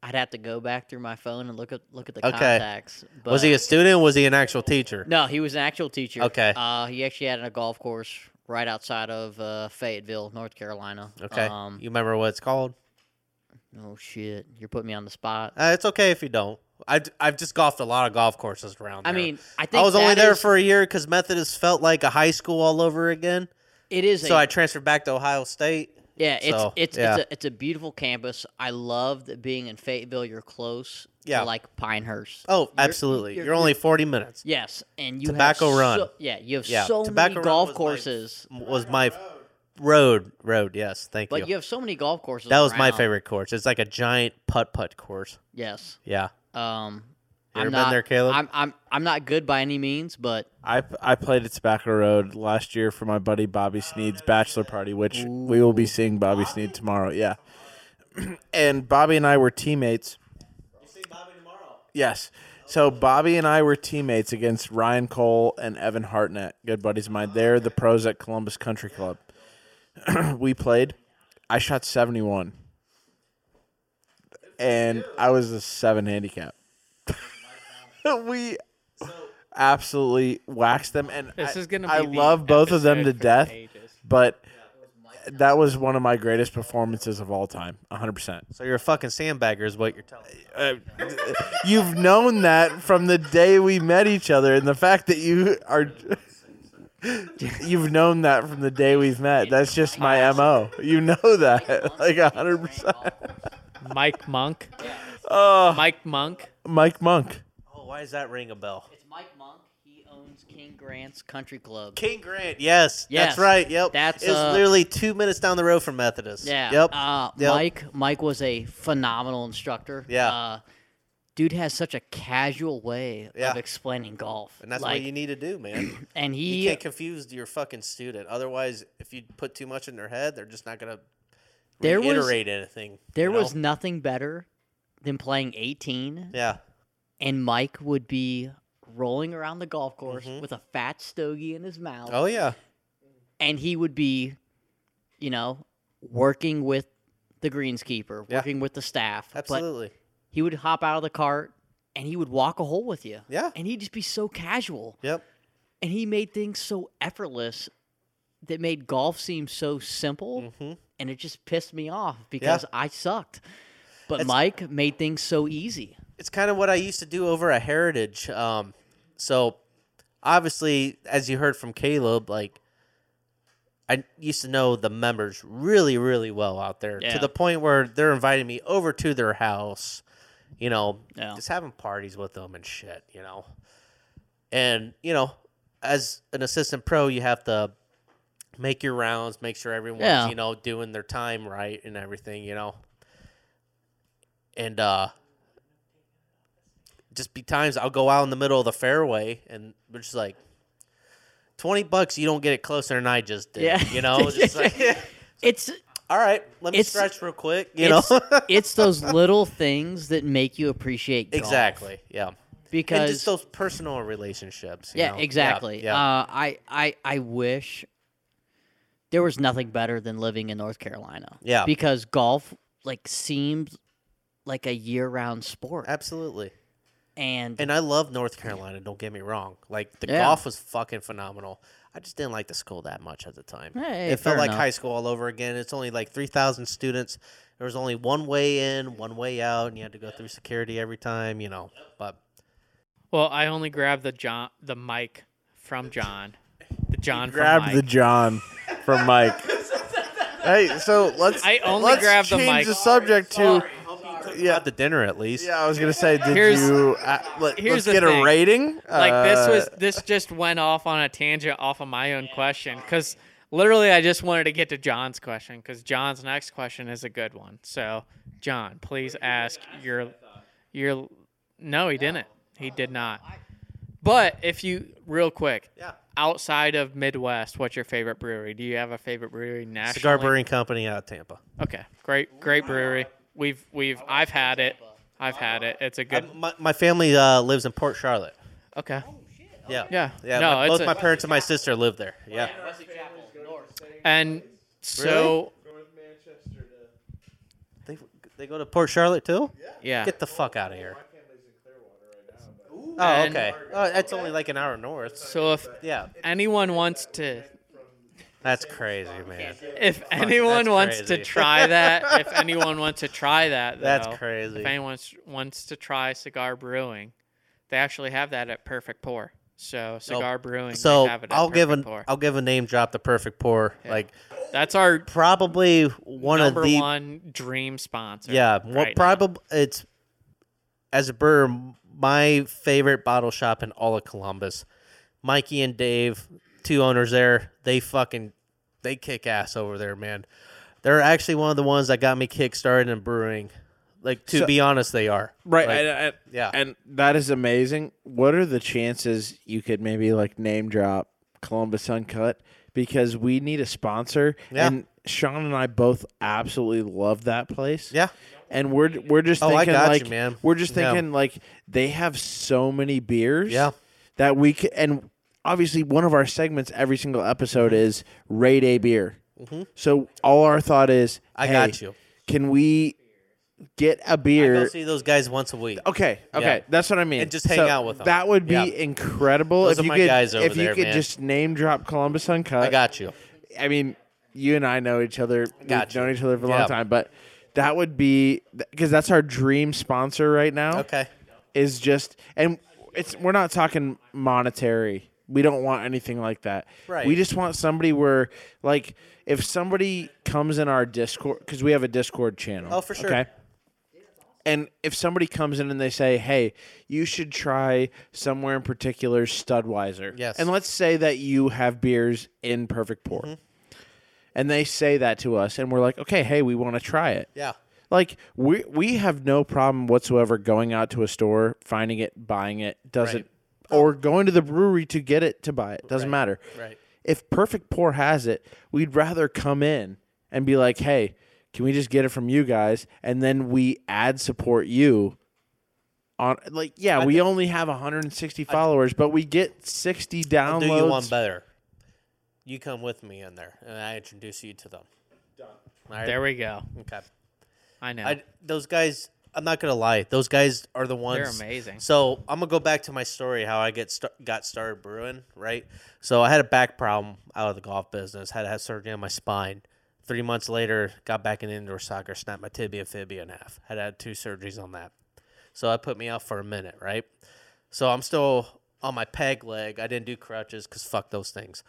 I'd have to go back through my phone and look at look at the Okay. contacts. But was he a student? or Was he an actual teacher? No, he was an actual teacher. Okay. Uh, he actually had a golf course right outside of uh, Fayetteville, North Carolina. Okay. Um, you remember what it's called? Oh shit, you're putting me on the spot. Uh, it's okay if you don't. I, I've just golfed a lot of golf courses around I mean, I think I was only there is- for a year because Methodist felt like a high school all over again. It is. So a, I transferred back to Ohio State. yeah, it's so, it's yeah. it's a it's a beautiful campus. I love that being in Fayetteville. You're close. Yeah. To like Pinehurst. Oh, You're- absolutely. You're, you're- only 40 minutes. Yes, and you Tobacco have Run. So, yeah, you have Yeah, so Tobacco many Run golf was my- courses, Was my road road? Yes, thank but you. But you have so many golf courses. that was my favorite course. It's like a giant putt putt course. Yes. Yeah. Um, You I'm been not, there, Caleb? I'm I'm I'm not good by any means, but I, I played at Tobacco Road last year for my buddy Bobby Sneed's bachelor party, which we will be seeing Bobby Sneed tomorrow. Yeah. and Bobby and I were teammates. You see Bobby tomorrow? Yes. So Bobby and I were teammates against Ryan Cole and Evan Hartnett, good buddies of mine. They're the pros at Columbus Country Club. we played. I shot 71. And I was a seven handicap. we absolutely waxed them, and This I, is gonna. Be I love both of them to death, ages. but that was one of my greatest performances of all time. 100. percent So you're a fucking sandbagger, is what you're telling me. Uh, You've known that from the day we met each other, and the fact that you are. You've known that from the day we've met. That's just my mo. You know that, like hundred percent. Mike Monk. Oh, Mike Monk. Mike Monk. Oh, why does that ring a bell? It's Mike Monk. He owns King Grant's Country Club. King Grant. Yes, Yes. that's right. Yep. That's, it's uh, literally two minutes down the road from Methodist. Yeah. Yep. Uh, Yep. Mike Mike was a phenomenal instructor. Yeah. Uh, dude has such a casual way Yeah. of explaining golf. and that's like, what you need to do, man. And you he can't confuse your fucking student. Otherwise, if you put too much in their head, they're just not gonna There was- reiterate anything. there you know? was nothing better than playing 18 yeah. and Mike would be rolling around the golf course with a fat stogie in his mouth Mm-hmm. Oh yeah. and he would be you know working with the greenskeeper, Yeah. working with the staff. Absolutely. He would hop out of the cart and he would walk a hole with you. Yeah. And he'd just be so casual. Yep. And he made things so effortless that made golf seem so simple. Mm-hmm. And it just pissed me off because I sucked. But It's- Mike made things so easy. it's kind of what I used to do over at Heritage. Um, so obviously, as you heard from Caleb, like I used to know the members really, really well out there Yeah. to the point where they're inviting me over to their house, you know, Yeah. just having parties with them and shit, you know. And you know, as an assistant pro, you have to make your rounds, make sure everyone's Yeah. you know doing their time right and everything, you know. And uh just be times I'll go out in the middle of the fairway and we're just like twenty bucks you don't get it closer than I just did. Yeah. You know? Just like It's all right, let me It's- stretch real quick. You it's, know? it's those little things that make you appreciate golf. exactly. Yeah. Because and just those personal relationships. you Yeah, know? exactly. Yeah. Uh, I, I, I wish there was nothing better than living in North Carolina. Yeah. Because golf like seems like a year-round sport, Absolutely. and, And I love North Carolina, don't get me wrong. Like the Yeah. golf was fucking phenomenal. I just didn't like the school that much at the time. Hey, it felt like enough. high school all over again. It's only like 3,000 students. There was only one way in, one way out, and you had to go through security every time, you know. But Well, I only grabbed the John, the mic from John, the John from Mike. the John from Mike. hey, so let's. I only let's grabbed the change mic. the subject to. Yeah, at the dinner at least. Yeah, I was gonna say, did Here's- you? Uh, let, here's us the get thing. a rating. like this Uh, was this just went off on a tangent off of my own question because literally I just wanted to get to John's question because John's next question is a good one. So John, please ask your your. No, he didn't. He did not. But if you real quick, Yeah. outside of Midwest, what's your favorite brewery? Do you have a favorite brewery nationally? Cigar Brewing Company out of Tampa. Okay, great, great brewery. We've we've I've had it. I've had it. It's a good. I- my, my family uh, lives in Port Charlotte. Okay. Yeah. Yeah. Yeah. No, my- it's both a- my parents and my sister live there. Yeah. And so They, they go to Port Charlotte too? yeah. Get the fuck out of here. Oh, And- okay. Oh, that's only like an hour north. So if Yeah. anyone wants to That's crazy, man. if anyone that's wants to try that, if anyone wants to try that, That's crazy. If anyone wants- wants to try cigar brewing, they actually have that at Perfect Pour. So cigar brewing, So they have it at I'll give an Pour. I'll give a name drop the perfect pour. Like That's our probably one of the one dream sponsor. yeah. What right now. probably it's as a brewer my favorite bottle shop in all of Columbus. Mikey and Dave, two owners there. They fucking they kick ass over there, man. They're actually one of the ones that got me kick started in brewing. Like to So- be honest, they are right. Like, and, and- yeah. and that is amazing. What are the chances you could maybe like name drop Columbus Uncut because we need a sponsor? Yeah. And Sean and I both absolutely love that place. yeah. And we're we're just Oh, I thinking got you, like man. we're just Yeah. thinking like they have so many beers. Yeah. That we can, and obviously one of our segments every single episode is rate a beer. So all our thought is, Mm-hmm. I hey, got you. Can we get a I go beer? see those guys once a week. Okay, okay, Yeah. that's what I mean. And just hang out with them. That would be Yeah. incredible Those if are you my could. guys over if you there, could man. just name drop Columbus Uncut. I got you. I mean, you and I know each other. Got known each other for a long Yeah. time, but that would be because that's our dream sponsor right now. Okay. is just and it's we're not talking monetary We don't want anything like that. Right. We just want somebody where, like, if somebody comes in our Discord, because we have a Discord channel. Oh, for sure. Okay. And if somebody comes in and they say, "Hey, you should try somewhere in particular Studweiser," Yes. and let's say that you have beers in Perfect Pour, Mm-hmm. and they say that to us, and we're like, "Okay, hey, we want to try it." Yeah. Like we we have no problem whatsoever going out to a store, finding it, buying it, doesn't. Oh. or going to the brewery to get it to buy it. Doesn't matter. Right. If Perfect Pour has it, we'd rather come in and be like, "Hey, can we just get it from you guys?" And then we ad support you on like yeah, we only have 160 followers, but we get 60 downloads. I'll do you one better. You come with me in there, and I introduce you to them. Done. All right. There we go. okay. I know. I, those guys, I'm not gonna lie. Those guys are the ones. They're amazing. So I'm gonna go back to my story how I get st- got started brewing. Right. So I had a back problem out of the golf business. Had to have surgery on my spine. Three months later, got back in indoor soccer. Snapped my tibia fibia in half. Had had two surgeries on that. So that put me out for a minute. Right. So I'm still on my peg leg. I didn't do crutches because fuck those things.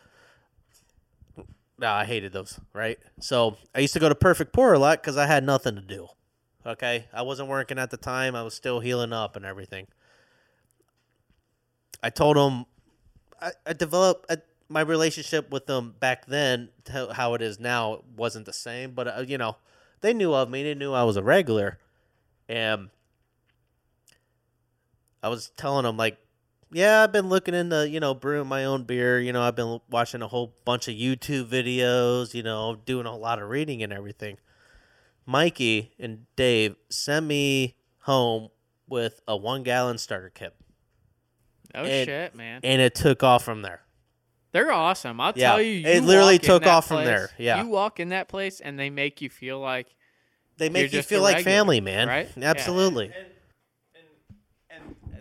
No, I hated those, right? So I used to go to Perfect Pour a lot because I had nothing to do. Okay, I wasn't working at the time. I was still healing up and everything. I told them I, I developed my relationship with them back then. To how it is now wasn't the same, but uh, you know they knew of me. They knew I was a regular, and I was telling them like, yeah, I've been looking into you know brewing my own beer. You know, I've been watching a whole bunch of YouTube videos. You know, doing a lot of reading and everything. Mikey and Dave sent me home with a one gallon starter kit, oh and- shit, man. and it took off from there. They're awesome. I'll Yeah, tell you. it literally walk in took that off from there, yeah. You walk in that place and they make you feel like They make you just feel like regular, family, man. right? Yeah. Absolutely.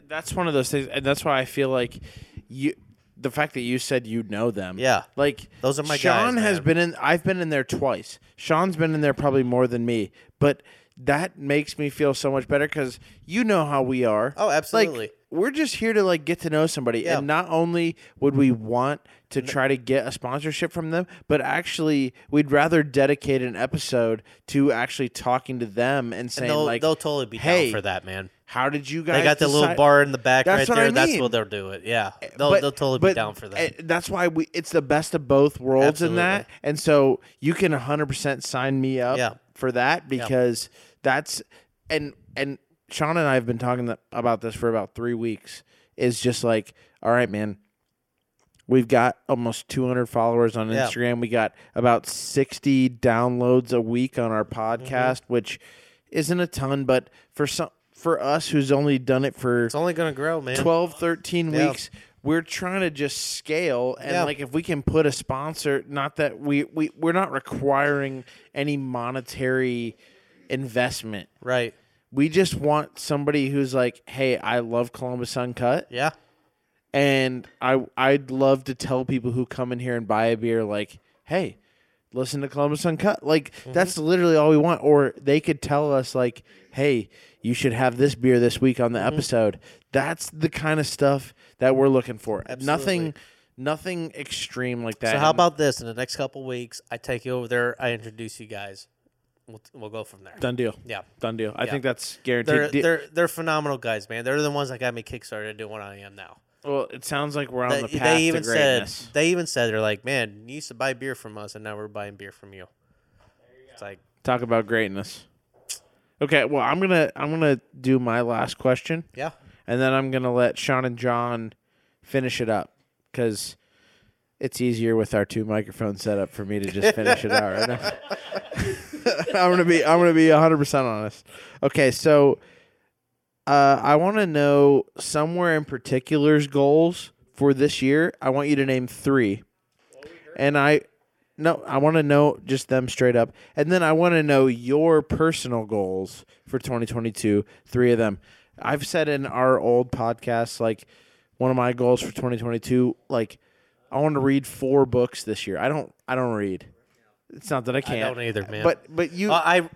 that's one of those things, and that's why I feel like you. The fact that you said you know them, Yeah. like Those are my Sean guys, has been in. I've been in there twice. Sean's been in there probably more than me, but that makes me feel so much better because you know how we are. Oh, absolutely. Like we're just here to like get to know somebody, Yeah. and not only would we want to try to get a sponsorship from them, but actually we'd rather dedicate an episode to actually talking to them and saying And they'll, like, they'll totally be hey, down for that, man. How did you guys? They got the little bar in the back That's right there. I That's what they'll do it. Yeah. They'll, But- they'll totally but, be down for that. uh, That's why we. It's the best of both worlds in that, and so you can 100 percent sign me up Yeah. for that because that's and and Sean and I have been talking about this for about three weeks. Is just like, all right, man. We've got almost 200 followers on Yeah. Instagram. We got about 60 downloads a week on our Mm-hmm. podcast, which isn't a ton, but for some for us who's only done it for it's only going to grow, man. 12 13 Yeah. weeks we're trying to just scale and Yeah. like if we can put a sponsor not that we, we we're not requiring any monetary investment Right. we just want somebody who's like hey i love columbus uncut Yeah. and i i'd love to tell people who come in here and buy a beer like hey listen to columbus uncut like Mm-hmm. that's literally all we want or they could tell us like hey you should have this beer this week on the Mm-hmm. episode that's the kind of stuff that we're looking for Absolutely. nothing nothing extreme like that So how about this? In the next couple weeks, I take you over there. I introduce you guys. We'll, we'll go from there. done deal Yeah. done deal i Yeah. think that's guaranteed They're they're they're phenomenal guys, man. They're the ones that got me kickstarted to do what I am now. well it sounds like we're on They, the path they even to said they even said they're like, man, you used to buy beer from us, and now we're buying beer from you. It's like, talk about greatness okay well i'm gonna i'm gonna do my last question yeah, and then I'm gonna let Sean and John finish it up because it's easier with our two microphones set up for me to just finish it out right now. I'm gonna be I'm gonna be 100 percent honest. Okay, so uh, I want to know somewhere in particular's goals for this year. I want you to name three, and I. No, I want to know just them straight up. And then I want to know your personal goals for 2022, three of them. I've said in our old podcast, like one of my goals for 2022, like I want to read four books this year. I don't, I don't read. It's not that I can't. I don't either, man. But but you Uh, I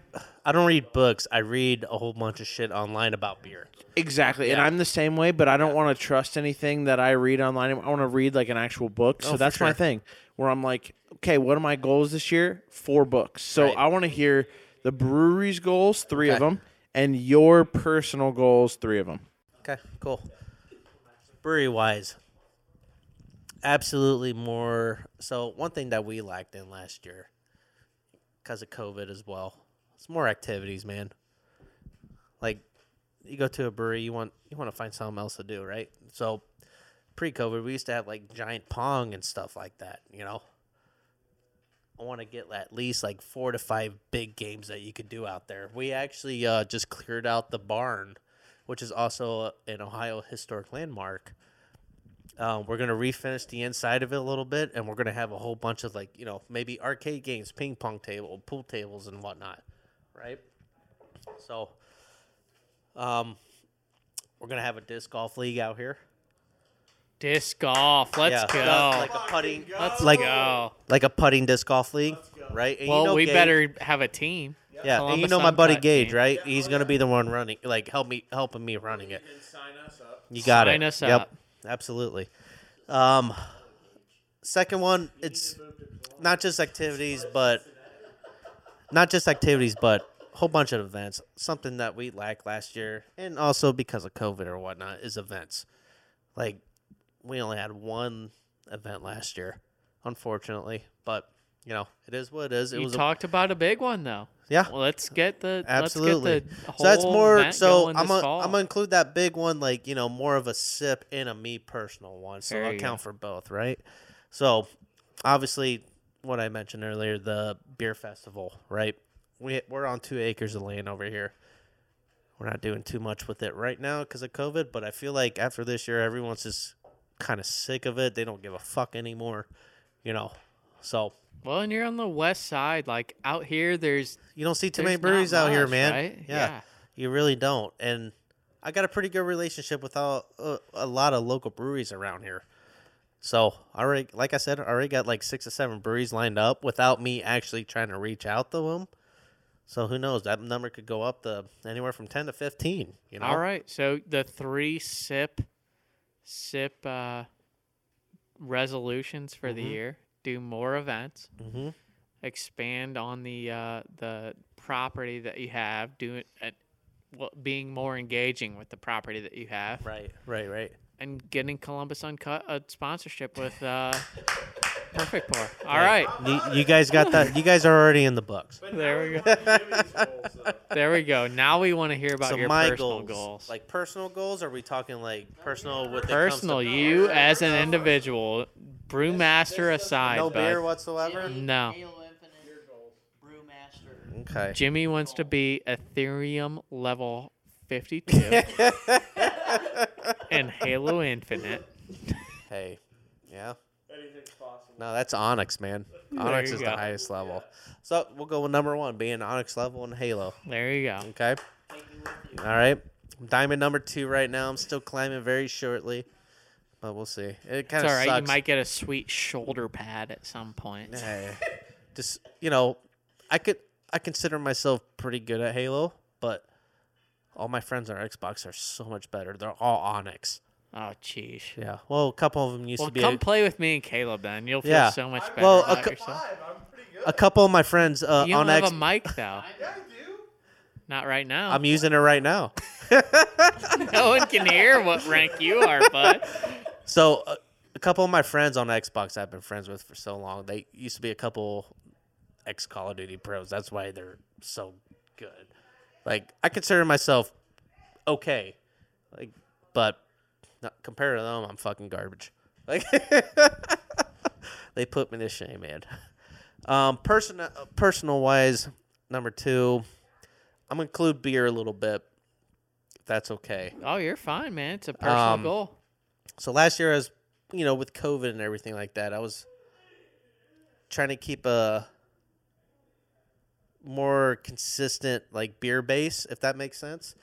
I don't read books. I read a whole bunch of shit online about beer. exactly, and I'm the same way. But I don't want to trust anything that I read online. I want to read like an actual book. So Oh, that's my thing. Where I'm like, okay, what are my goals this year? Four books. So Right. I want to hear the brewery's goals, three of them, and your personal goals, three of them. Okay, cool. Brewery wise, absolutely more. So one thing that we lacked in last year, because of COVID as well, it's more activities, man. Like you go to a brewery, you want you want to find something else to do, right? So pre-COVID, we used to have like giant pong and stuff like that. You know, I want to get at least like four to five big games that you could do out there. We actually uh, just cleared out the barn, which is also an Ohio historic landmark. Um, we're gonna refinish the inside of it a little bit, and we're gonna have a whole bunch of like you know maybe arcade games, ping pong table, pool tables, and whatnot, right? So, um, we're gonna have a disc golf league out here. Disc golf. Let's Yeah, go. Like a putting, Let's like go. like a putting disc golf league, right? And you Well, know we Gage- better have a team. Yeah, and you Columbus know my buddy Uncut Gage, team. right? He's gonna be the one running, like help me, helping me running it. You got Sign it. us yep, up. absolutely. Um, second one, it's not just activities, but not just activities, but a whole bunch of events. Something that we lacked last year, and also because of COVID or whatnot, is events. Like we only had one event last year, unfortunately, but you know it is what it is. It You was a, talked about a big one though. yeah. Well, let's get the Absolutely. Let's get the so that's more. So I'm this gonna fall. I'm gonna include that big one, like you know, more of a sip and a me personal one. So I'll count go. for both, right? So obviously, what I mentioned earlier, the beer festival, right? We we're on two acres of land over here. We're not doing too much with it right now because of COVID, but I feel like after this year, everyone's just kind of sick of it. They don't give a fuck anymore, you know. So Well, and you're on the west side. Like out here, there's you don't see too many breweries out here, man. right? Yeah, Yeah. you really don't. And I got a pretty good relationship with all, uh, a lot of local breweries around here. So I already, like I said, I already got like six or seven breweries lined up without me actually trying to reach out to them. So who knows? That number could go up to anywhere from ten to fifteen. You know. all right. So the three sip, sip uh, resolutions for the year: do more events, Mm-hmm. expand on the uh, the property that you have, do it at well, being more engaging with the property that you have, Right. Right. Right. and getting Columbus Uncut a sponsorship with uh, Perfect Pour. All right, You, you guys got that? You guys are already in the books. there we go. there we go. Now we want to hear about so your my personal goals, goals. like personal goals, are we talking like personal with personal, you as an individual, brewmaster aside, no bud. beer whatsoever? No. Halo Infinite, Brewmaster. Okay. Jimmy wants to be Ethereum level 52 and Halo Infinite. Hey, yeah. No, that's Onyx, man. Onyx is go. the highest level. So we'll go with number one, being Onyx level and Halo. There you go. Okay. All right. Diamond number two right now. I'm still climbing very shortly, but we'll see. It kind of right. sucks. You might get a sweet shoulder pad at some point. Hey, just you know, I could I consider myself pretty good at Halo, but all my friends on Xbox are so much better. They're all Onyx. Oh, jeez. Yeah. Well, a couple of them used Well, to be. come a- play with me and Caleb then. You'll feel Yeah. so much better Well, a about cou- yourself. a couple of my friends uh, You don't on have X. a mic though. Yeah, I do. Not right now. I'm using it right now. no one can hear what rank you are, bud. So uh, a couple of my friends on Xbox I've been friends with for so long. They used to be a couple ex Call of Duty pros. That's why they're so good. Like I consider myself okay, like, but not, compared to them, I'm fucking garbage. Like they put me to shame, man. Um, personal personal wise, number two, I'm gonna include beer a little bit. If that's okay. Oh, you're fine, man. It's a personal Um, goal. So last year, I was, you know, with COVID and everything like that, I was trying to keep a more consistent like beer base, if that makes sense.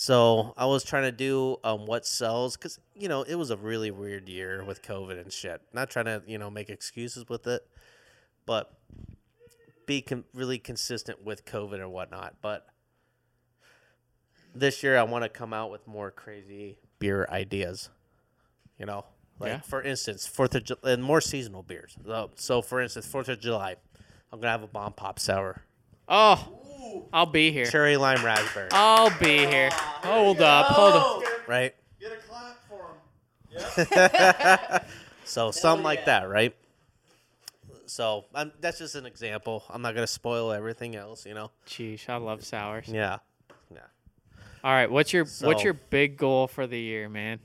So I was trying to do um, what sells because you know it was a really weird year with COVID and shit. Not trying to you know make excuses with it, but be really consistent with COVID and whatnot. But this year, I want to come out with more crazy beer ideas. You know, like Yeah. for instance, Fourth of Ju- and more seasonal beers. So, so for instance, Fourth of July, I'm gonna have a bomb pop sour, Oh, I'll be here. cherry lime raspberry, I'll be here. Hold up. Hold up. right? Get a clap for him. So something like that, right? So um, that's just an example. I'm not gonna spoil everything else, you know. Jeez, I love sours. Yeah, yeah. All right, what's your what's your big goal for the year, man?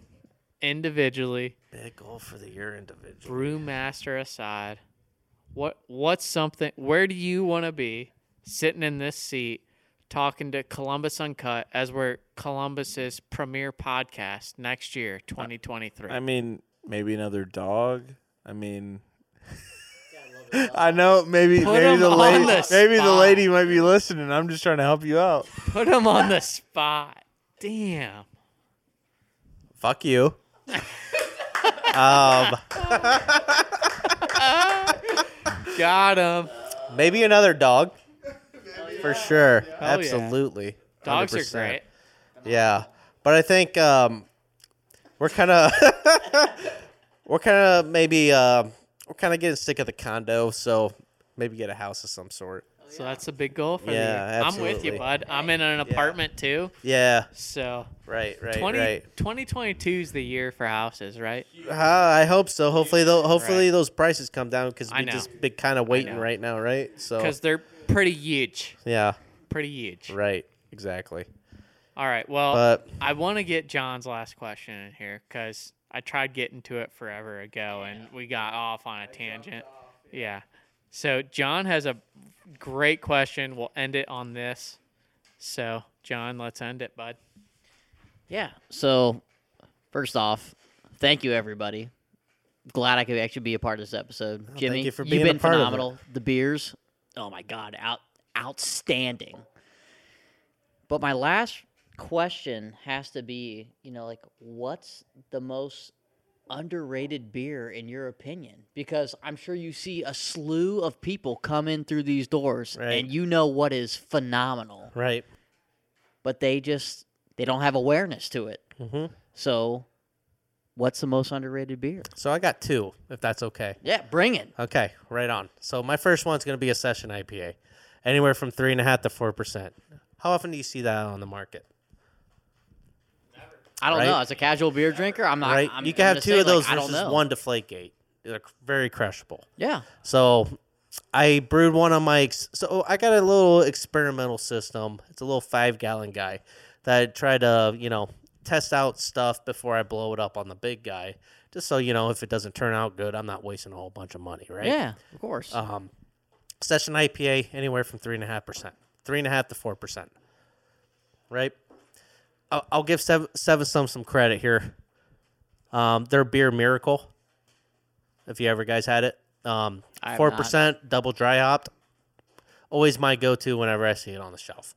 Individually, Big goal for the year individual. brewmaster aside, what what's something? Where do you want to be sitting in this seat, talking to Columbus Uncut as we're Columbus's premier podcast next year, 2023? I mean, maybe another dog. I mean, I know maybe Put maybe the lady the maybe the lady might be listening. I'm just trying to help you out. Put him on the spot. Damn. Fuck you. um, Got him. maybe another dog. For sure. yeah. Absolutely. Dogs are 100%. great. Yeah, but I think um, we're kind of we're kind of maybe uh, we're kind of getting sick of the condo, so maybe get a house of some sort. So that's a big goal for Yeah, the year. I'm with you, bud. I'm in an apartment too. Yeah, So right, right, 20, right. 2022 is the year for houses, right? Uh, I hope so. Hopefully, though, hopefully Right. those prices come down because we just been kind of waiting right now, right? So Because they're pretty huge. yeah, Pretty huge. right, exactly. All right. Well, But I want to get John's last question in here because I tried getting to it forever ago and we got off on a tangent. Yeah. So John has a great question. We'll end it on this. So, John, let's end it, bud. Yeah. So, first off, thank you everybody. Glad I could actually be a part of this episode. Oh, Jimmy, you for have being a been part of it. phenomenal. The beers, oh my god, out outstanding. But my last question has to be, you know, like what's the most underrated beer in your opinion? Because I'm sure you see a slew of people come in through these doors Right. and you know what is phenomenal right, but they just they don't have awareness to it. Mhm. So, what's the most underrated beer? so I got two, if that's okay. Yeah, bring it. Okay, right on. So my first one's going to be a session IPA, anywhere from three and a half to four percent. How often do you see that on the market? I don't Right. know. As a casual beer drinker, I'm not. right, I'm, you can I'm have two saying, of those like, versus one Deflategate. They're very crushable. Yeah. So I brewed one on my. So I got a little experimental system. It's a little five gallon guy that I try to you know test out stuff before I blow it up on the big guy. Just so you know, if it doesn't turn out good, I'm not wasting a whole bunch of money, right? Yeah. Of course. Um, session IPA anywhere from three and a half percent, three and a half to four percent. Right. I'll, I'll give seven, seven some some credit here. Um, their beer miracle. If you ever guys had it, um, four percent double dry hopped. Always my go to whenever I see it on the shelf.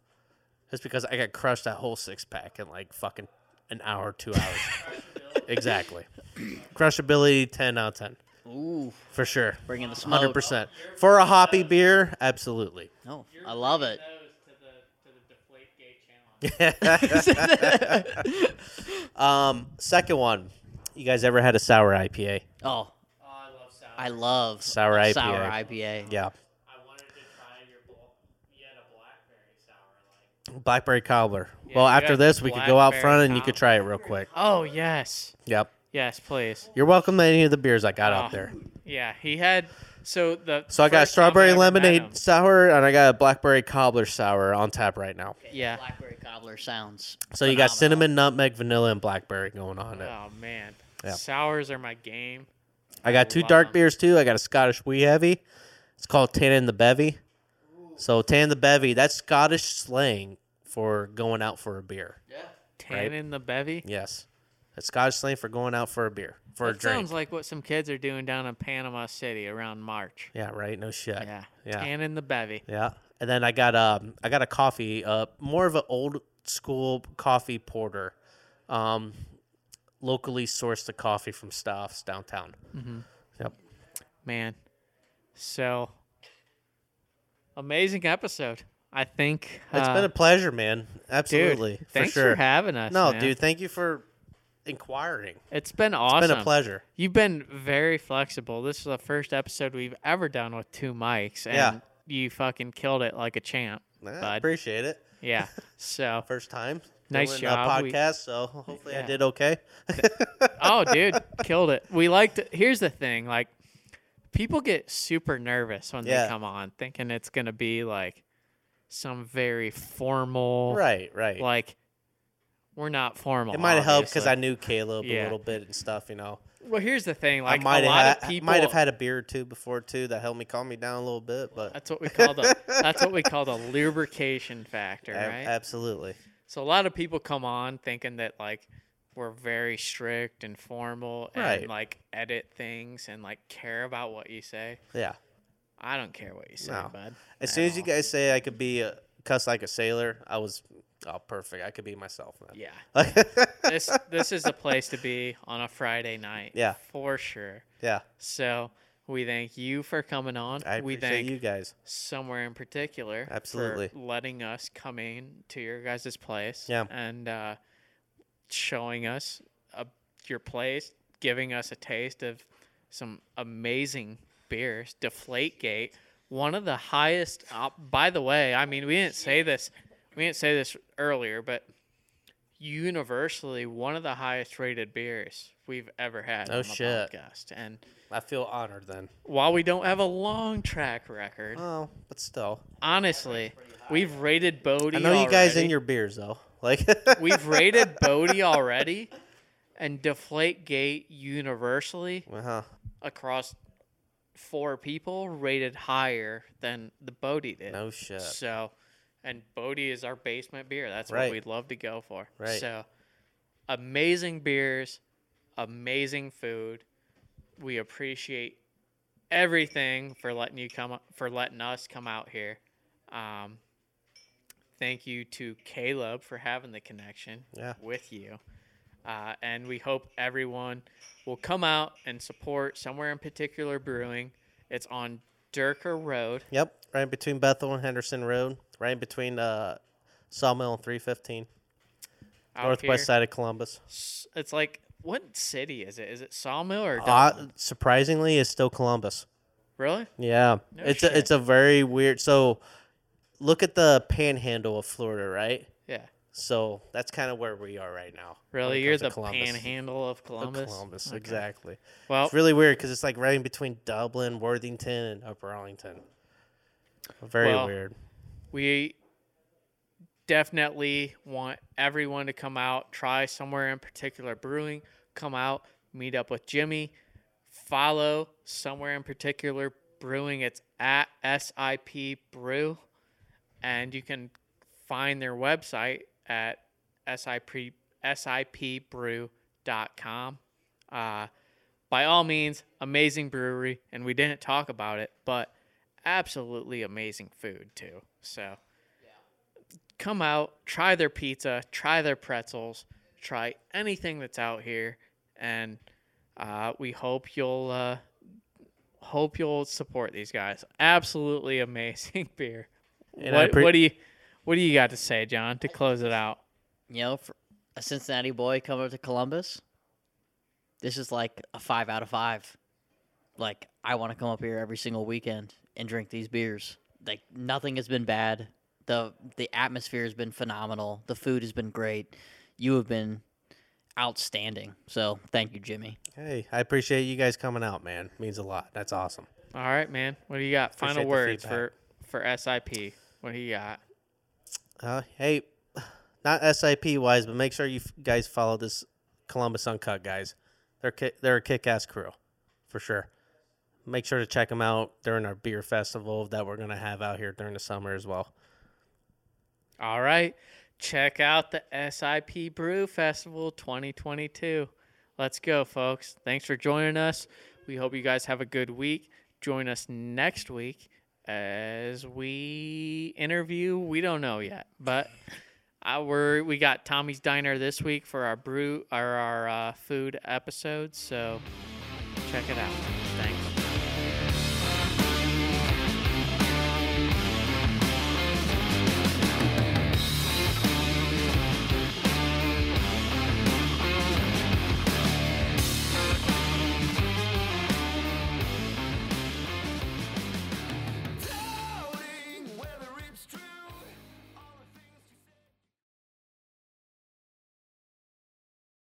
Just because I got crushed that whole six pack in like fucking an hour, two hours. exactly. Crushability ten out of ten Ooh, for sure. bringing the smoke. Hundred percent for a hoppy beer. Absolutely. Oh, I love it. Um, second one. You guys ever had a sour IPA? Oh, I love Sour a IPA. Sour IPA. Yeah, I wanted to try your bl- you had a blackberry sour like. Blackberry cobbler. Yeah, well, after this, we could go out blackberry front and you could try it real quick. Oh yes, Yep. yes, please. You're welcome to any of the beers I got Oh, out there. Yeah, he had. So the So I got first time strawberry ever met lemonade sour and I got a blackberry cobbler sour on tap right now. Yeah. Blackberry cobbler sounds. So you got phenomenal. cinnamon, nutmeg, vanilla, and blackberry going on it. Oh man, Yeah. sours are my game. I got two dark dark 'em. beers too. I got a Scottish wee heavy. It's called Tan Tannin the Bevy. So Tannin the Bevy, that's Scottish slang for going out for a beer. Tannin the bevy. Yes. That's Scottish slang for going out for a beer. For That a drink. sounds like what some kids are doing down in Panama City around March. yeah, right? No shit. Yeah. Yeah. Tannin the bevy. Yeah. And then I got um I got a coffee, uh more of an old school coffee porter. Um locally sourced the coffee from Stauf's downtown. Mm-hmm. Yep. Man. So amazing episode. I think It's uh, been a pleasure, man. Absolutely, dude. for Thanks sure. for having us. no, man. dude, thank you for inquiring. It's been awesome. It's been a pleasure. You've been very flexible. This is the first episode we've ever done with two mics, and Yeah. you fucking killed it like a champ. I bud. appreciate it. Yeah. So, First time. Nice job. We- podcast, so hopefully I did okay. oh, dude, killed it. We liked. It. Here's the thing, like, people get super nervous when Yeah. they come on, thinking it's gonna be like some very formal, right, right. Like, we're not formal. it might have helped because. I knew Caleb Yeah. a little bit and stuff, you know. Well, here's the thing, like I might a have lot had, of people might have had a beer or two before too that helped me calm me down a little bit, but That's what we call the. that's what we call the lubrication factor, ab- right? absolutely. So a lot of people come on thinking that like we're very strict and formal and Right. like edit things and like care about what you say. Yeah. I don't care what you say, No. bud. As soon as you guys say I could be a cuss like a sailor, I was oh perfect. I could be myself. Man. Yeah. this this is the place to be on a Friday night. Yeah. For sure. yeah. So we thank you for coming on. I we thank you guys. somewhere in particular Absolutely. for letting us come in to your guys' place Yeah. and uh, showing us uh, your place giving us a taste of some amazing beers deflategate one of the highest uh, by the way i mean we didn't say this we didn't say this earlier but universally one of the highest rated beers we've ever had No on the shit. podcast and I feel honored then. while we don't have a long track record Oh, but still. honestly, we've rated Bodhi. I know you guys in your beers though. Like We've rated Bodhi already, and Deflategate universally uh-huh. across four people rated higher than the Bodhi did. No shit. So, and Bodhi is our basement beer. That's Right. what we'd love to go for. Right. So, amazing beers, amazing food. We appreciate everything for letting you come for letting us come out here. Um, thank you to Caleb for having the connection Yeah. with you. Uh, and we hope everyone will come out and support somewhere in particular brewing. It's on Dierker Road. Yep. Right between Bethel and Henderson Road. Right between uh Sawmill and three fifteen. out Northwest here. side of Columbus. It's like what city is it? Is it Sawmill or Uh, surprisingly it's still Columbus. really? Yeah. No it's shit. a, it's a very weird so look at the panhandle of Florida, right? Yeah. So that's kind of where we are right now. Really, you're the Columbus. panhandle of Of Columbus. Columbus, Okay. exactly. Well, It's really weird because it's like right in between Dublin, Worthington, and Upper Arlington. Very Well, weird. we definitely want everyone to come out, try somewhere in particular brewing, come out, meet up with Jimmy, follow somewhere in particular brewing. It's at SIP Brew, and you can find their website at SIP, sipbrew.com. Uh, by all means, amazing brewery, and we didn't talk about it, but absolutely amazing food too. So come out, try their pizza, try their pretzels, try anything that's out here, and uh, we hope you'll uh, hope you'll support these guys. Absolutely amazing beer. And What, appre- what do you what do you got to say, John, to close it out? You know, for a Cincinnati boy coming up to Columbus, this is like a five out of five. Like I want to come up here every single weekend and drink these beers. Like nothing has been bad. the The atmosphere has been phenomenal. The food has been great. You have been outstanding. So thank you, Jimmy. Hey, I appreciate you guys coming out, man. Means a lot. That's awesome. All right, man. What do you got? Final Appreciate words for for SIP. What do you got? Uh, hey, not SIP wise, but make sure you guys follow this Columbus Uncut guys. They're ki- they're a kick ass crew, for sure. Make sure to check them out during our beer festival that we're gonna have out here during the summer as well. All right. Check out the SIP Brew Festival 2022. Let's go, folks. Thanks for joining us. We hope you guys have a good week. Join us next week as we interview. We don't know yet, but we got Tommy's Diner this week for our brew or our uh, food episode. So check it out. Thanks.